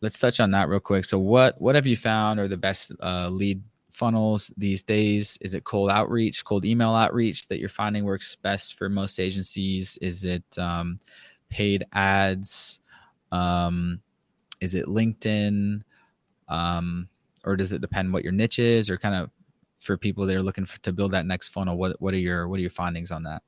let's touch on that real quick. So what what have you found are the best uh, lead funnels these days? Is it cold outreach, cold email outreach that you're finding works best for most agencies? Is it um, paid ads? Um, is it LinkedIn? Um, or does it depend what your niche is, or kind of for people that are looking for, to build that next funnel? What what are your what are your findings on that?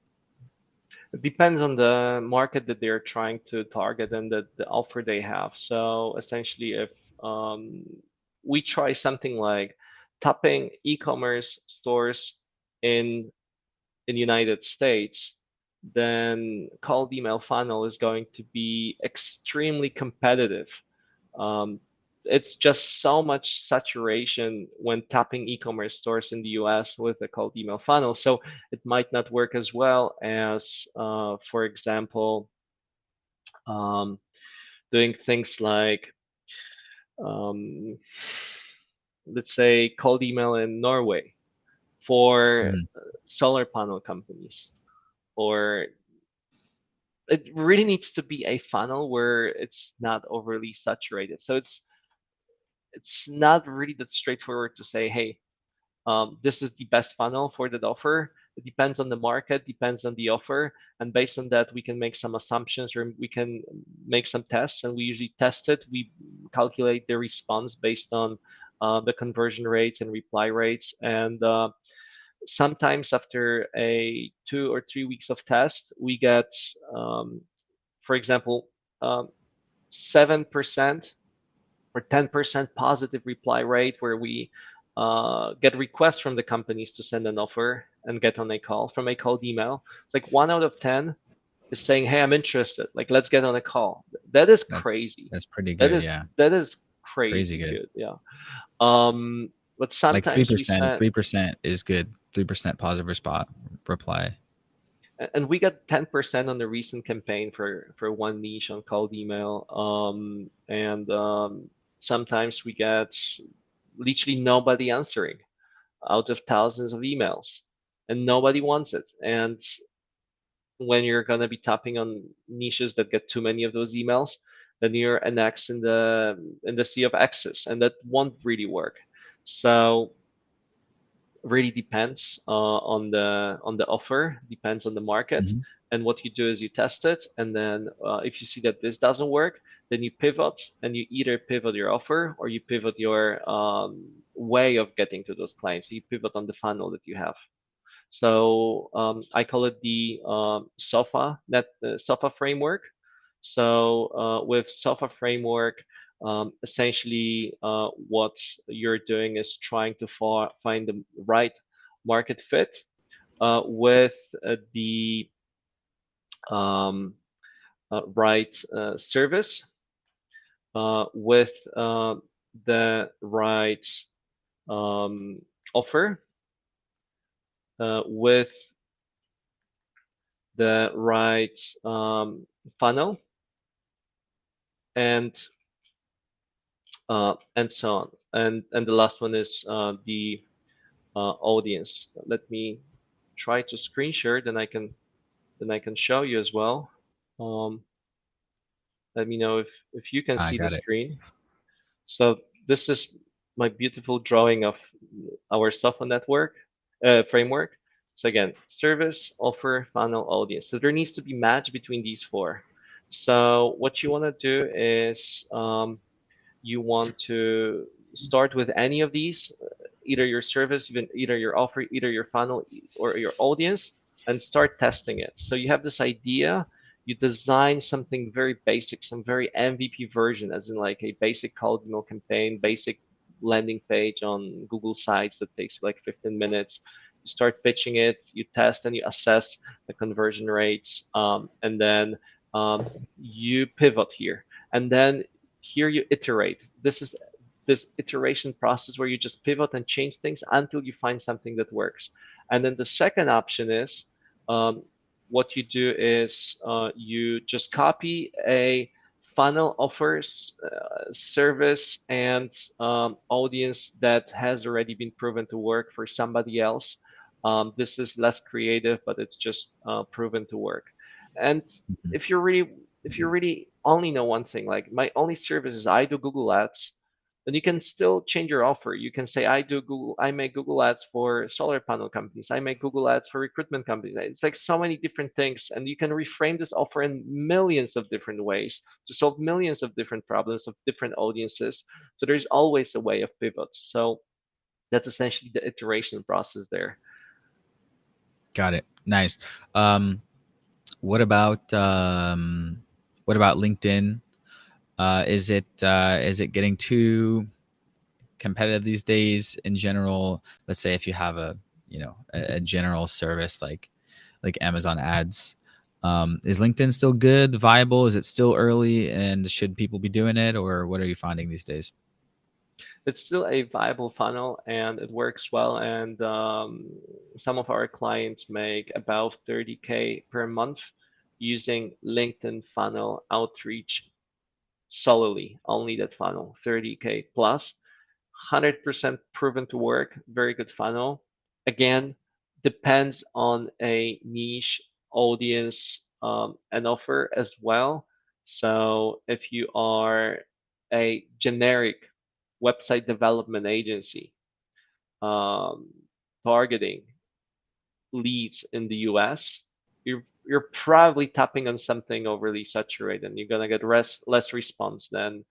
It depends on the market that they're trying to target and the, the offer they have. So essentially, if um, we try something like tapping e-commerce stores in in the United States, then cold email funnel is going to be extremely competitive. Um, it's just so much saturation when tapping e-commerce stores in the US with a cold email funnel. So it might not work as well as, uh, for example, um, doing things like, um, let's say, cold email in Norway for mm. solar panel companies or it really needs to be a funnel where it's not overly saturated. So it's it's not really that straightforward to say, hey, um, this is the best funnel for that offer. It depends on the market, depends on the offer, and based on that, we can make some assumptions or we can make some tests. And we usually test it. We calculate the response based on uh, the conversion rates and reply rates. And uh, sometimes after a two or three weeks of test, we get, um, for example, um, seven percent or 10% positive reply rate where we uh, get requests from the companies to send an offer and get on a call from a cold email. It's like one out of 10 is saying, "Hey, I'm interested. Like, let's get on a call." That is That's- crazy. That's pretty good. That is yeah. that is crazy, Crazy good. good. Yeah. Um, but Like 3%, send, Three percent is good. Three percent positive response reply. And we got 10% on the recent campaign for for one niche on cold email um, and um, sometimes we get literally nobody answering out of thousands of emails and nobody wants it. And when you're going to be tapping on niches that get too many of those emails then you're an X in the in the sea of X's and that won't really work. So really depends uh, on the on the offer depends on the market. Mhm. and what you do is you test it and then uh, if you see that this doesn't work then you pivot and you either pivot your offer or you pivot your um, way of getting to those clients. You pivot on the funnel that you have. So um, i call it the um, sofa that uh, sofa framework. So uh, with sofa framework um, essentially uh, what you're doing is trying to find the right market fit uh, with uh, the um, uh, right service with uh, the right um, offer uh, with the right um, funnel and uh, and so on. And and the last one is uh, the uh, audience. Let me try to screen share, then I can then I can show you as well. Um, let me know if if you can I see the it. screen. So this is my beautiful drawing of our software network uh, framework. So again, service, offer, funnel, audience. So there needs to be match between these four. So what you want to do is um, you want to start with any of these, either your service, even either your offer, either your funnel or your audience, and start testing it. So you have this idea, you design something very basic, some very MVP version, as in like a basic cold email campaign, basic landing page on Google Sites that takes like 15 minutes. You start pitching it, you test and you assess the conversion rates, um, and then um, you pivot here, and then here you iterate. This is this iteration process where you just pivot and change things until you find something that works. And then the second option is um, what you do is uh, you just copy a funnel offers uh, service and um, audience that has already been proven to work for somebody else. Um, this is less creative, but it's just uh, proven to work. And Mhm. if you're really if you really only know one thing, like my only service is I do Google Ads, then you can still change your offer. You can say I do Google, I make Google Ads for solar panel companies, I make Google Ads for recruitment companies. It's like so many different things, and you can reframe this offer in millions of different ways to solve millions of different problems of different audiences. So there's always a way of pivots. So that's essentially the iteration process there. Got it. Nice. Um, what about um, what about LinkedIn? Uh, is it uh, is it getting too competitive these days in general? Let's say if you have a you know a, a general service like like Amazon Ads, um, is LinkedIn still good, viable? Is it still early, and should people be doing it, or what are you finding these days? it's still a viable funnel and it works well. And um, some of our clients make about 30K per month using LinkedIn funnel outreach solely, only that funnel, 30K plus. 100% proven to work, very good funnel. Again, depends on a niche audience um, and offer as well. So if you are a generic website development agency um, targeting leads in the US, you're you're probably tapping on something overly saturated, and you're gonna get less less response than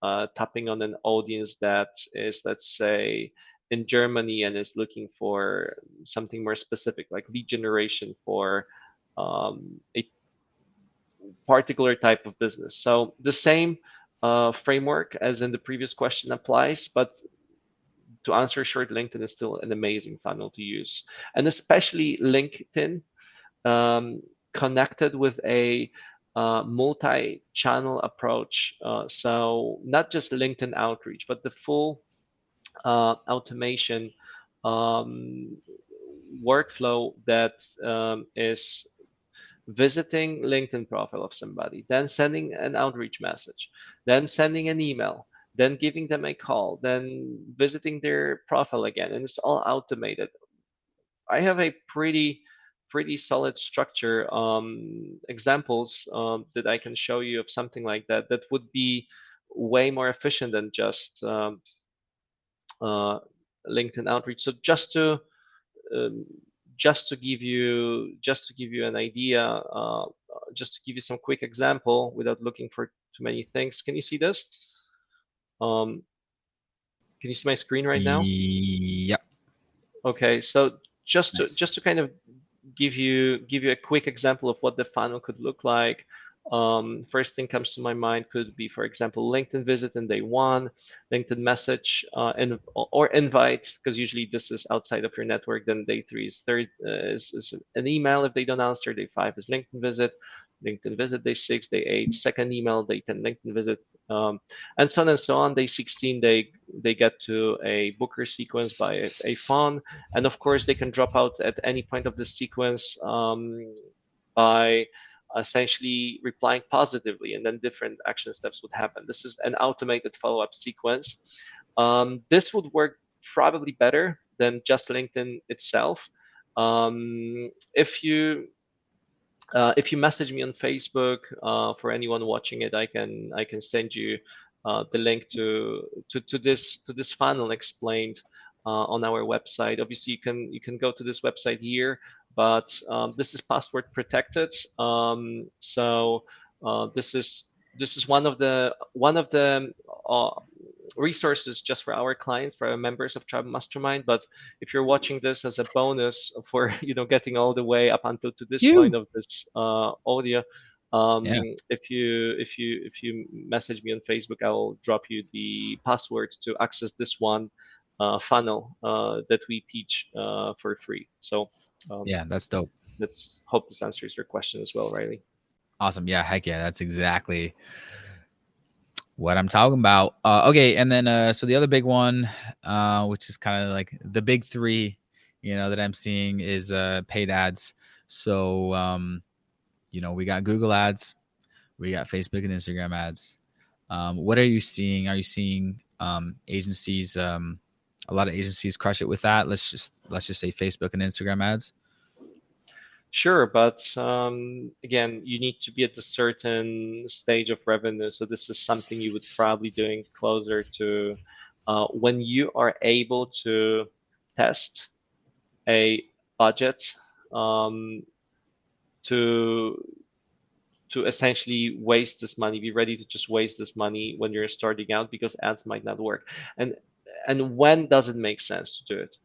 uh, tapping on an audience that is, let's say, in Germany and is looking for something more specific, like lead generation for um, a particular type of business. So the same uh, framework as in the previous question applies, but to answer short, LinkedIn is still an amazing funnel to use, and especially LinkedIn. Um, connected with a uh, multi-channel approach. Uh, so not just LinkedIn outreach, but the full uh, automation um, workflow that um, is visiting LinkedIn profile of somebody, then sending an outreach message, then sending an email, then giving them a call, then visiting their profile again, and it's all automated. I have a pretty pretty solid structure um, examples um, that I can show you of something like that that would be way more efficient than just um, uh, LinkedIn outreach. So just to um, just to give you just to give you an idea, uh, just to give you some quick example without looking for too many things. Can you see this? Um, can you see my screen right now? Yep. Okay, so just nice. to just to kind of give you give you a quick example of what the funnel could look like. Um, first thing comes to my mind could be, for example, LinkedIn visit in day one, LinkedIn message, uh, and or invite, because usually this is outside of your network. Then day three is third uh, is, is an email if they don't answer. Day five is LinkedIn visit, LinkedIn visit. Day six, day eight, second email. Day ten, LinkedIn visit, um, and so on and so on. Day 16, they they get to a Booker sequence by a, a fawn, and of course they can drop out at any point of the sequence um, by essentially replying positively, and then different action steps would happen. This is an automated follow-up sequence. Um, this would work probably better than just LinkedIn itself. Um, if you uh, if you message me on Facebook, uh, for anyone watching it, I can I can send you uh, the link to, to to this to this funnel explained uh, on our website. Obviously, you can you can go to this website here but um, this is password protected. Um, so uh, this is this is one of the one of the uh, resources just for our clients, for our members of Tribe Mastermind. But if you're watching this as a bonus for you know getting all the way up until to this you. point of this uh, audio, um, yeah. if you if you if you message me on Facebook, I will drop you the password to access this one uh, funnel uh, that we teach uh, for free. So um, yeah, that's dope. Let's hope this answers your question as well, Riley. Awesome. Yeah, heck yeah, that's exactly what I'm talking about. Uh, okay, and then uh, so the other big one, uh, which is kind of like the big three, you know, that I'm seeing is uh, paid ads. So, um, you know, we got Google ads, we got Facebook and Instagram ads. Um, what are you seeing? Are you seeing um, agencies um, a lot of agencies crush it with that. Let's just let's just say Facebook and Instagram ads. Sure, but um, again, you need to be at a certain stage of revenue. So this is something you would probably doing closer to uh, when you are able to test a budget um, to to essentially waste this money be ready to just waste this money when you're starting out because ads might not work and and when does it make sense to do it?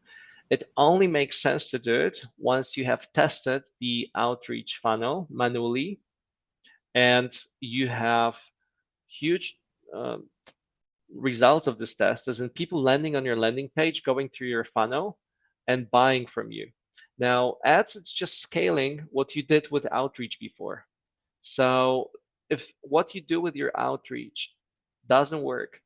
It only makes sense to do it once you have tested the outreach funnel manually and you have huge uh, results of this test, as in people landing on your landing page, going through your funnel and buying from you. Now, ads, it's just scaling what you did with outreach before. So if what you do with your outreach doesn't work,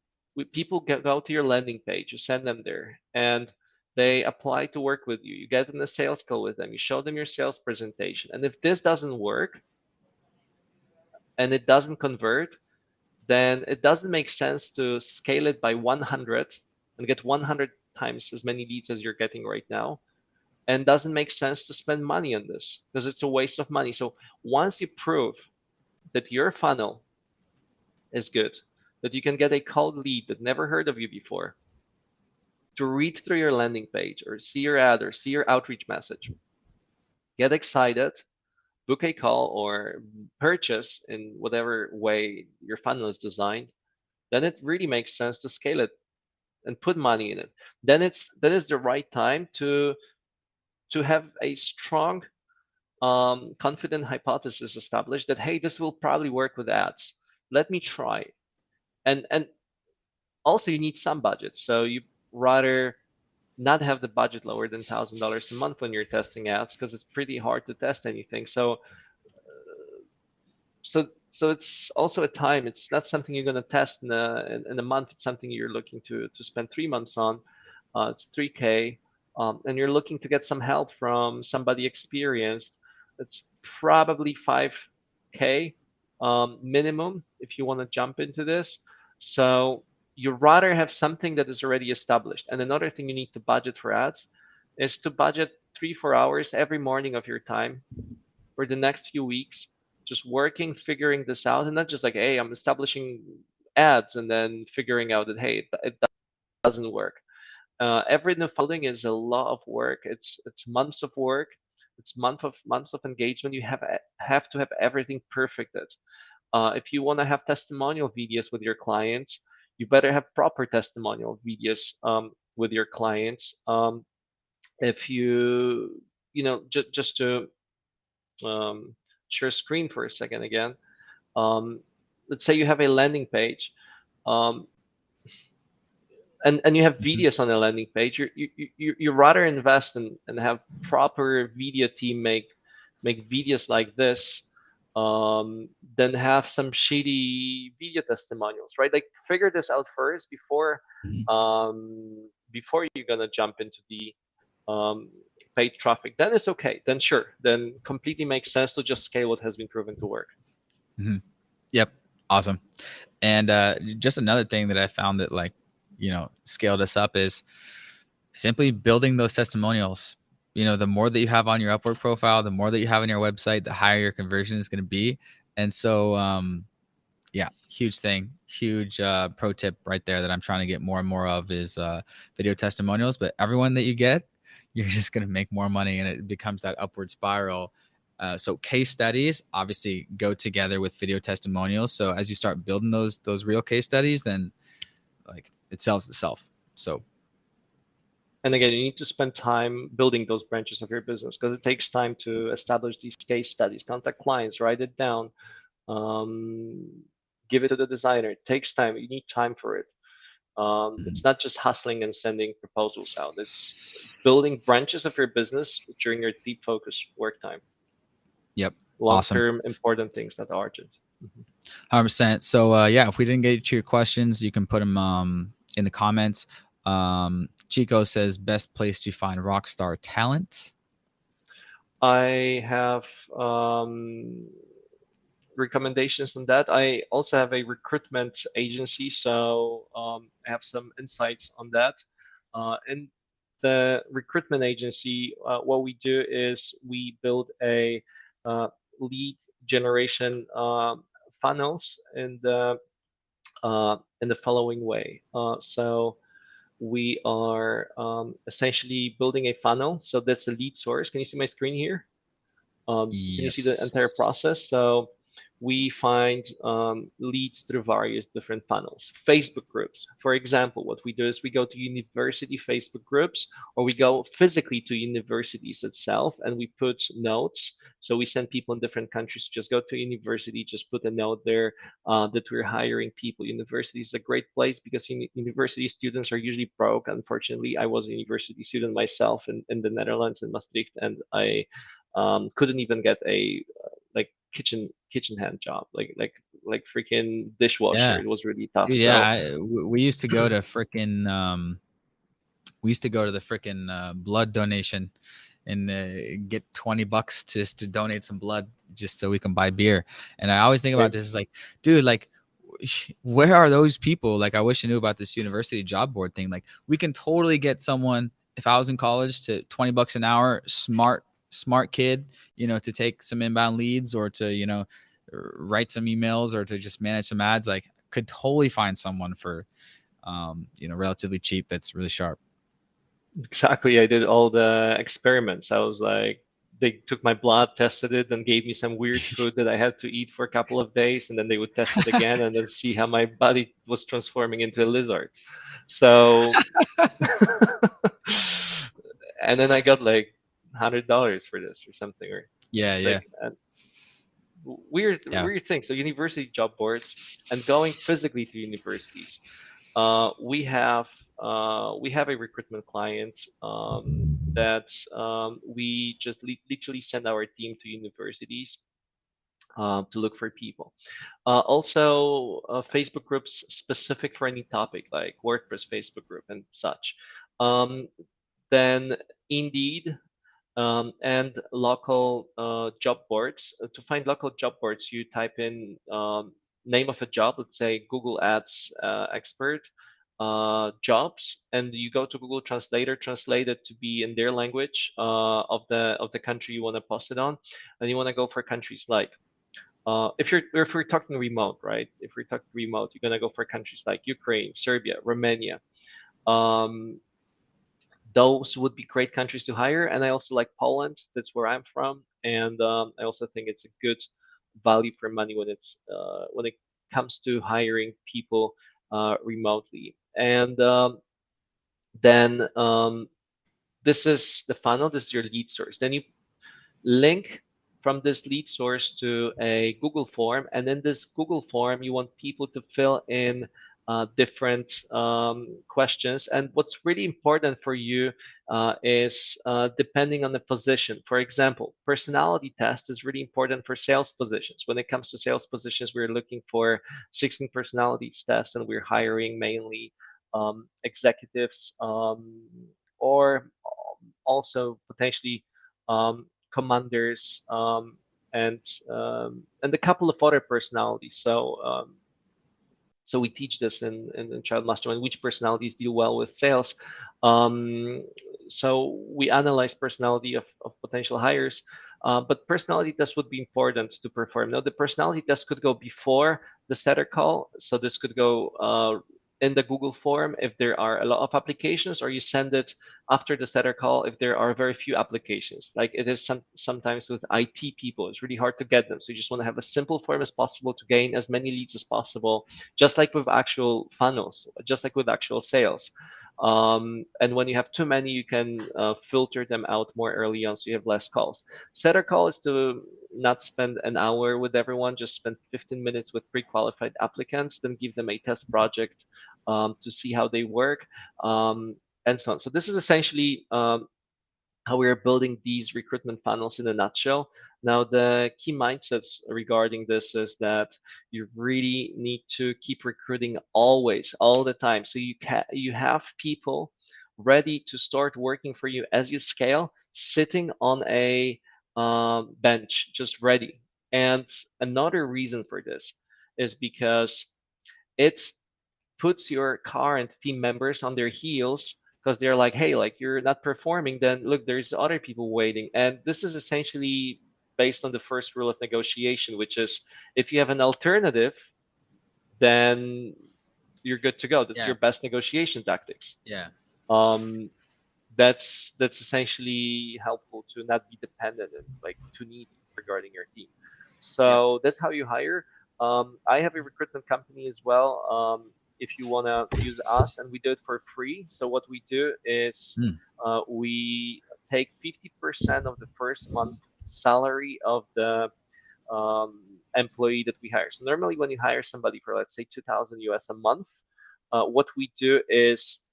people get, go to your landing page, you send them there, and they apply to work with you. You get in a sales call with them, you show them your sales presentation. And if this doesn't work and it doesn't convert, then it doesn't make sense to scale it by 100 and get 100 times as many leads as you're getting right now. And doesn't make sense to spend money on this because it's a waste of money. So once you prove that your funnel is good, that you can get a cold lead that never heard of you before to read through your landing page or see your ad or see your outreach message. Get excited, book a call or purchase in whatever way your funnel is designed. Then it really makes sense to scale it and put money in it. Then it's then it's the right time to to have a strong um, confident hypothesis established that hey, this will probably work with ads. Let me try and and also you need some budget so you rather not have the budget lower than thousand dollars a month when you're testing ads because it's pretty hard to test anything so so so it's also a time. It's not something you're going to test in a in, in, a month. It's something you're looking to to spend three months on. Uh, it's 3K, um, and you're looking to get some help from somebody experienced. It's probably 5K um, minimum if you want to jump into this. So you rather have something that is already established. And another thing you need to budget for ads is to budget three, four hours every morning of your time for the next few weeks, just working, figuring this out, and not just like, hey, I'm establishing ads and then figuring out that hey, it doesn't work. Uh, every new folding is a lot of work. It's it's months of work. It's month of months of engagement. You have have to have everything perfected. Uh, if you want to have testimonial videos with your clients, you better have proper testimonial videos um, with your clients. Um, if you, you know, just just to um, share screen for a second again. Um, let's say you have a landing page, um, and and you have mm-hmm. videos on the landing page. You you you you rather invest and and have proper video team make make videos like this um, then have some shady video testimonials, right? Like figure this out first before mm-hmm. um, before you're gonna jump into the um, paid traffic. Then it's okay. Then sure. Then completely makes sense to just scale what has been proven to work. Mm-hmm. Yep. Awesome. And uh, just another thing that I found that like you know scaled us up is simply building those testimonials you know the more that you have on your upwork profile the more that you have on your website the higher your conversion is going to be. And so um yeah huge thing huge uh, pro tip right there that i'm trying to get more and more of is uh, video testimonials. But everyone that you get you're just going to make more money and it becomes that upward spiral. Uh, so case studies obviously go together with video testimonials. So as you start building those those real case studies then like it sells itself. So and again, you need to spend time building those branches of your business because it takes time to establish these case studies, contact clients, write it down, um, give it to the designer. It takes time. You need time for it. Um, mm-hmm. It's not just hustling and sending proposals out. It's building branches of your business during your deep focus work time. Yep. Long-term awesome. important things that are urgent. Mm-hmm. Hundred percent. So uh, yeah, if we didn't get to your questions, you can put them um, in the comments. Um, Chico says best place to find rockstar talent. I have um, recommendations on that. I also have a recruitment agency, so um, I have some insights on that. Uh, and the recruitment agency, uh, what we do is we build a uh, lead generation um, funnels in the uh, in the following way. Uh, so we are um, essentially building a funnel. So that's the lead source. Can you see my screen here? Um, yes. Can you see the entire process? So we find um, leads through various different funnels. Facebook groups, for example, what we do is we go to university Facebook groups or we go physically to universities itself and we put notes. So we send people in different countries, just go to university, just put a note there uh, that we're hiring people. University is a great place because university students are usually broke. Unfortunately, I was a university student myself in, in the Netherlands in Maastricht and I um, couldn't even get a like kitchen kitchen hand job, like like like freaking dishwasher. Yeah. It was really tough. Yeah, so. I, we used to go to freaking um, we used to go to the freaking uh, blood donation and uh, get 20 bucks just to donate some blood just so we can buy beer. And I always think about this is like, dude, like where are those people? Like I wish I knew about this university job board thing. Like we can totally get someone if I was in college to 20 bucks an hour, smart smart kid, you know, to take some inbound leads or to, you know, write some emails or to just manage some ads, like could totally find someone for, um, you know, relatively cheap that's really sharp. Exactly. I did all the experiments. I was like, they took my blood, tested it, and gave me some weird food that I had to eat for a couple of days, and then they would test it again and then see how my body was transforming into a lizard. So, and then I got like hundred dollars for this or something or yeah yeah weird yeah. weird thing so university job boards and going physically to universities uh, we have uh, we have a recruitment client um, that um, we just li- literally send our team to universities um, to look for people. Uh, also, uh, Facebook groups specific for any topic like WordPress Facebook group and such. Um, then Indeed um, and local uh, job boards. Uh, to find local job boards, you type in um, name of a job, let's say Google Ads uh, expert uh, jobs, and you go to Google Translator, translate it to be in their language uh, of the of the country you want to post it on, and you want to go for countries like. Uh, if you're if we're talking remote, right? If we're talking remote, you're gonna go for countries like Ukraine, Serbia, Romania. Um, those would be great countries to hire. And I also like Poland. That's where I'm from, and um, I also think it's a good value for money when it's uh, when it comes to hiring people uh, remotely. And um, then um, this is the funnel. This is your lead source. Then you link from this lead source to a Google form, and in this Google form, you want people to fill in uh, different um, questions. And what's really important for you uh, is uh, depending on the position. For example, personality test is really important for sales positions. When it comes to sales positions, we're looking for 16 personalities tests, and we're hiring mainly um, executives um, or also potentially um, commanders um, and um, and a couple of other personalities. So so we teach this in, in, in Tribe Mastermind which personalities deal well with sales. Um, so we analyze personality of, of potential hires uh, but personality test would be important to perform. Now the personality test could go before the setter call so this could go uh, in the Google form if there are a lot of applications, or you send it after the setter call if there are very few applications. Like it is some, sometimes with IT people, it's really hard to get them. So you just want to have a simple form as possible to gain as many leads as possible, just like with actual funnels, just like with actual sales. Um, and when you have too many, you can uh, filter them out more early on so you have less calls. Setter call is to not spend an hour with everyone, just spend 15 minutes with pre-qualified applicants, then give them a test project um, to see how they work, um, and so on. So this is essentially um, how we are building these recruitment panels in a nutshell. Now, the key mindsets regarding this is that you really need to keep recruiting always, all the time. So you can you have people ready to start working for you as you scale, sitting on a um, bench, just ready. And another reason for this is because it puts your current team members on their heels because they're like, hey, like you're not performing, then look, there's other people waiting. And this is essentially based on the first rule of negotiation, which is if you have an alternative, then you're good to go. That's yeah. your best negotiation tactics. Yeah. Um, that's that's essentially helpful to not be dependent and like too needy regarding your team. So yeah. that's how you hire. Um, I have a recruitment company as well. Um, if you want to use us, and we do it for free. So what we do is mm. uh, we take 50% of the first month salary of the um, employee that we hire. So normally, when you hire somebody for let's say 2,000 US a month, uh, what we do is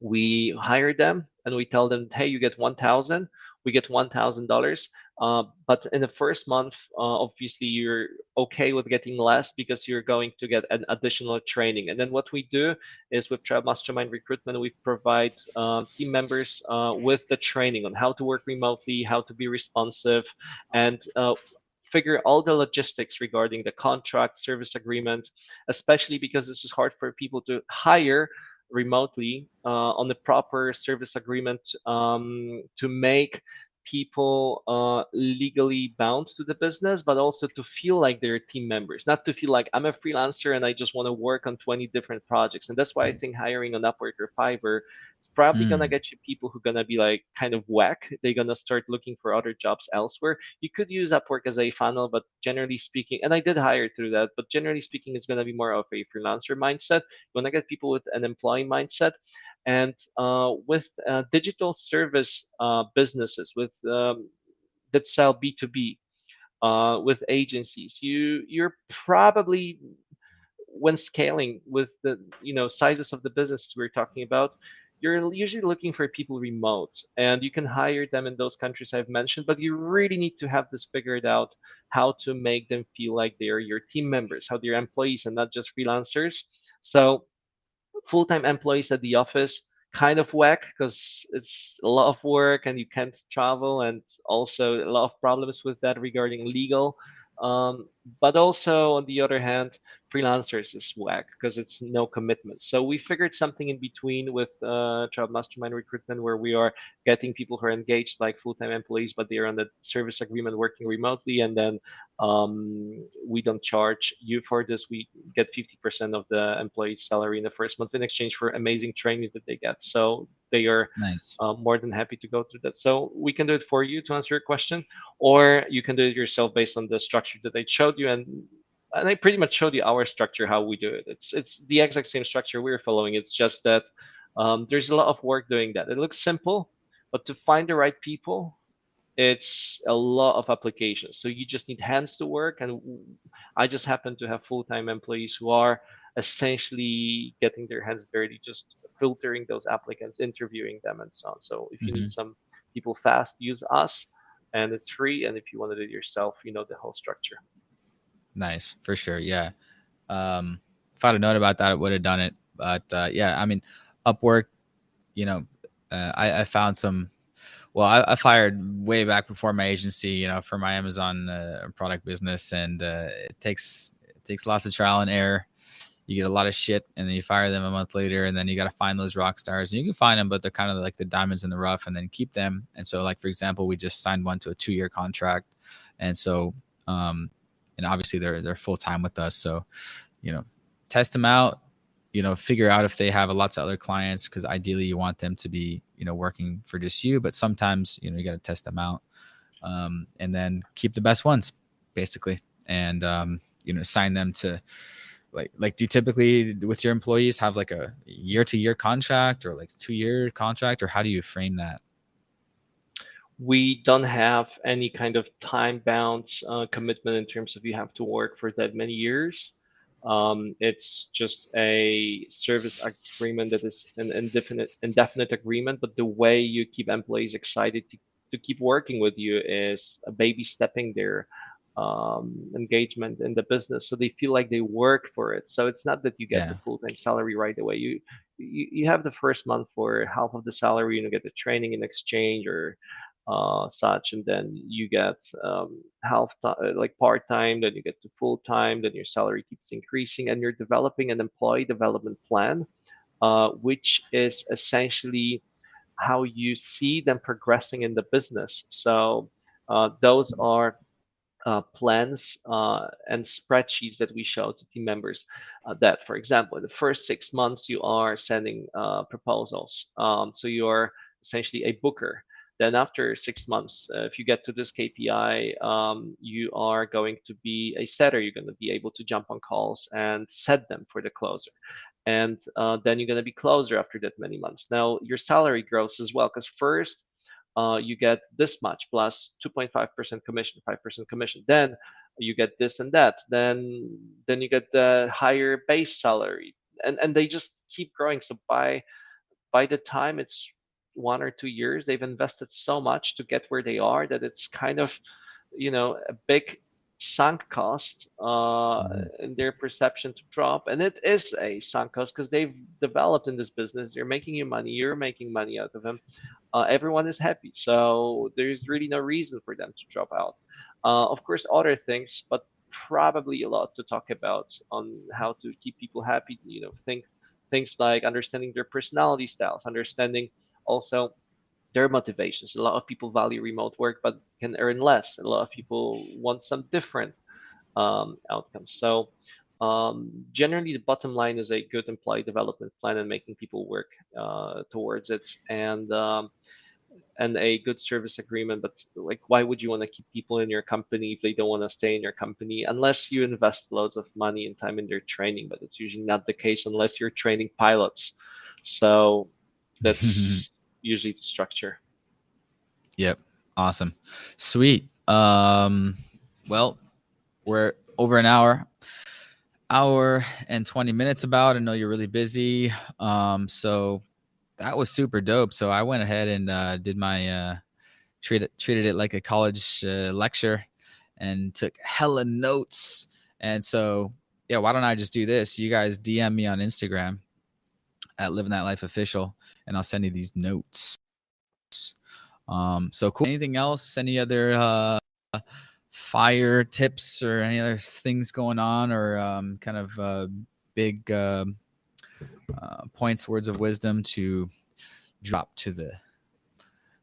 we hire them and we tell them, hey, you get 1,000 we get $1,000. Uh, but in the first month, uh, obviously, you're okay with getting less because you're going to get an additional training. And then what we do is with Tribe Mastermind Recruitment, we provide uh, team members uh, with the training on how to work remotely, how to be responsive, and uh, figure all the logistics regarding the contract service agreement especially because this is hard for people to hire remotely uh, on the proper service agreement um, to make people uh, legally bound to the business, but also to feel like they're team members, not to feel like I'm a freelancer and I just want to work on 20 different projects. And that's why I mm. think hiring on Upwork or Fiverr is probably mm. gonna get you people who are gonna be like kind of whack. They're gonna start looking for other jobs elsewhere. You could use Upwork as a funnel, but generally speaking, and I did hire through that, but generally speaking, it's gonna be more of a freelancer mindset. You wanna get people with an employee mindset. And uh, with uh, digital service uh, businesses, with um, that sell B2B, uh, with agencies, you you're probably when scaling with the you know sizes of the business we're talking about, you're usually looking for people remote and you can hire them in those countries I've mentioned, but you really need to have this figured out how to make them feel like they're your team members, how they're employees and not just freelancers. So full-time employees at the office kind of whack because it's a lot of work and you can't travel and also a lot of problems with that regarding legal um, but also on the other hand freelancers is whack because it's no commitment. So we figured something in between with uh, Tribe Mastermind recruitment where we are getting people who are engaged like full-time employees, but they are on the service agreement working remotely, and then um, we don't charge you for this. We get 50% of the employee's salary in the first month in exchange for amazing training that they get. So they are nice. uh, more than happy to go through that. So we can do it for you to answer your question, or you can do it yourself based on the structure that I showed you. And and I pretty much showed you our structure, how we do it. It's it's the exact same structure we're following. It's just that um, there's a lot of work doing that. It looks simple, but to find the right people, it's a lot of applications. So you just need hands to work, and I just happen to have full-time employees who are essentially getting their hands dirty, just filtering those applicants, interviewing them, and so on. So if you mm-hmm. need some people fast, use us, and it's free. And if you want to do it yourself, you know the whole structure. Nice for sure. Yeah. Um, if I'd have known about that, I would have done it. But uh, yeah, I mean, Upwork, you know, uh, I, I, found some. Well, I, I, fired way back before my agency, you know, for my Amazon uh, product business, and uh, it takes it takes lots of trial and error. You get a lot of shit, and then you fire them a month later, and then you got to find those rock stars, and you can find them, but they're kind of like the diamonds in the rough, and then keep them. And so, like for example, we just signed one to a two year contract, and so um, and obviously they're they're full time with us. So, you know, test them out. You know, figure out if they have lots of other clients because ideally you want them to be you know working for just you. But sometimes you know you got to test them out, um, and then keep the best ones basically, and um, you know sign them to like like do you typically with your employees have like a year to year contract or like two year contract or how do you frame that we don't have any kind of time bound uh, commitment in terms of you have to work for that many years. Um, it's just a service agreement that is an indefinite indefinite agreement, but the way you keep employees excited to, to keep working with you is a baby stepping their um, engagement in the business, so they feel like they work for it. So it's not that you get yeah. the full time salary right away. You, you you have the first month for half of the salary, you know, get the training in exchange or uh, such, and then you get um, half time, uh, like part time, then you get to full time, then your salary keeps increasing, and you're developing an employee development plan, uh, which is essentially how you see them progressing in the business. So uh, those are uh, plans uh, and spreadsheets that we show to team members uh, that, for example, in the first six months, you are sending uh, proposals. Um, so you're essentially a booker. Then after six months, uh, if you get to this KPI, um, you are going to be a setter. You're going to be able to jump on calls and set them for the closer. And then you're going to be closer after that many months. Now your salary grows as well because first uh, you get this much plus 2.5% commission, 5% commission. Then you get this and that. Then then you get the higher base salary, and and they just keep growing. So by by the time it's one or two years they've invested so much to get where they are that it's kind of you know a big sunk cost uh, mm-hmm. in their perception to drop and it is a sunk cost because they've developed in this business. They're making you money you're making money out of them uh, everyone is happy so there's really no reason for them to drop out. Uh, of course other things but probably a lot to talk about on how to keep people happy you know think things like understanding their personality styles understanding also their motivations. A lot of people value remote work but can earn less. A lot of people want some different um, outcomes. So um, generally, the bottom line is a good employee development plan and making people work uh, towards it, and um, and a good service agreement. But like, why would you want to keep people in your company if they don't want to stay in your company? Unless you invest loads of money and time in their training, but it's usually not the case unless you're training pilots. So that's usually the structure. Yep. Awesome. Sweet. Um, well, we're over an hour, hour and 20 minutes about. I know you're really busy. Um, so that was super dope. So I went ahead and uh, did my uh, treated treated it like a college uh, lecture and took hella notes. And so yeah, why don't I just do this? You guys DM me on Instagram at Living That Life Official, and I'll send you these notes. Um, so cool. Anything else? Any other uh, fire tips or any other things going on, or um, kind of uh, big uh, uh, points, words of wisdom to drop to the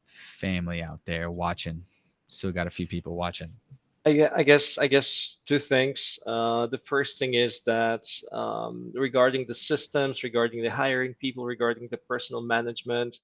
family out there watching? Still got a few people watching. I, guess I guess two things. Uh, the first thing is that um, regarding the systems, regarding the hiring people, regarding the personal management,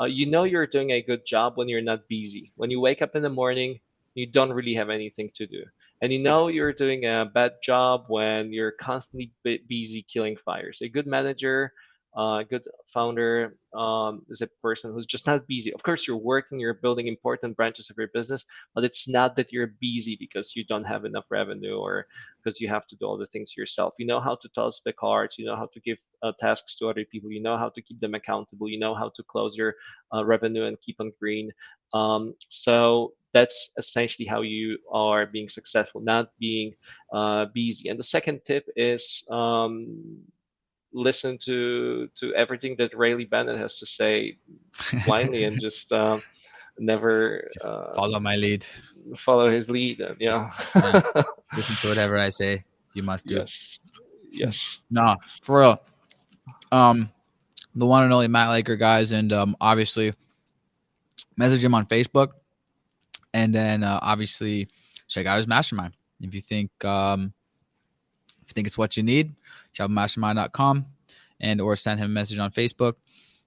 uh, you know you're doing a good job when you're not busy. When you wake up in the morning, you don't really have anything to do, and you know you're doing a bad job when you're constantly busy killing fires. A good manager uh, a good founder um, is a person who's just not busy. Of course, you're working, you're building important branches of your business, but it's not that you're busy because you don't have enough revenue or because you have to do all the things yourself. You know how to toss the cards, you know how to give uh, tasks to other people, you know how to keep them accountable, you know how to close your uh, revenue and keep on green. Um, so that's essentially how you are being successful, not being uh, busy. And the second tip is um, listen to to everything that Riley Bennett has to say blindly and just um, never just uh, follow my lead. Follow his lead. And, yeah. Just, yeah. Listen to whatever I say. You must do. Yes. Yes. No, for real. Um, the one and only Matt Laker guys, and um, obviously message him on Facebook, and then uh, obviously check out his mastermind if you think um if you think it's what you need tribemastermind.com and or send him a message on Facebook.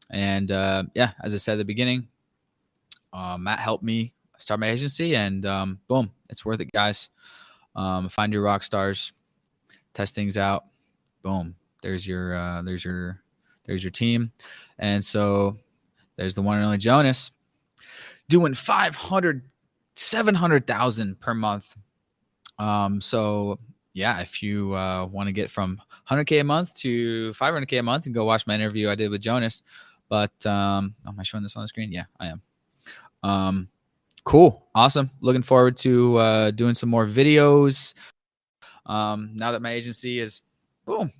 And uh, yeah, as I said at the beginning, uh, Matt helped me start my agency, and um, boom, it's worth it, guys. Um, find your rock stars, test things out. Boom, there's your uh, there's your there's your team, and so there's the one and only Jonas doing 500 700,000 per month. Um, so yeah, if you uh, want to get from 100k a month to 500k a month, and go watch my interview I did with Jonas. But um, am I showing this on the screen? Yeah, I am. Um, cool, awesome. Looking forward to uh, doing some more videos. Um, now that my agency is boom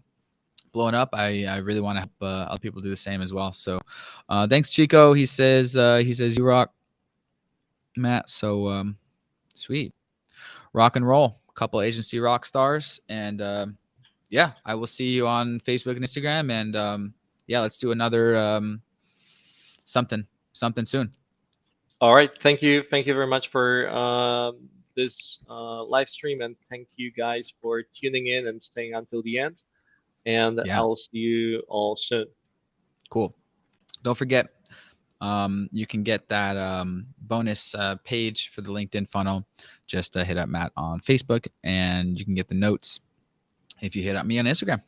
blowing up, I, I really want to help uh, other people do the same as well. So, uh, thanks, Chico. He says uh, he says you rock, Matt. So um, sweet, rock and roll couple agency rock stars. And uh, yeah, I will see you on Facebook and Instagram. And um, yeah, let's do another um, something, something soon. All right. Thank you. Thank you very much for uh, this uh, live stream. And thank you guys for tuning in and staying until the end. And yeah. I'll see you all soon. Cool. Don't forget, um, you can get that um, bonus uh, page for the LinkedIn funnel. Just uh, hit up Matt on Facebook, and you can get the notes if you hit up me on Instagram.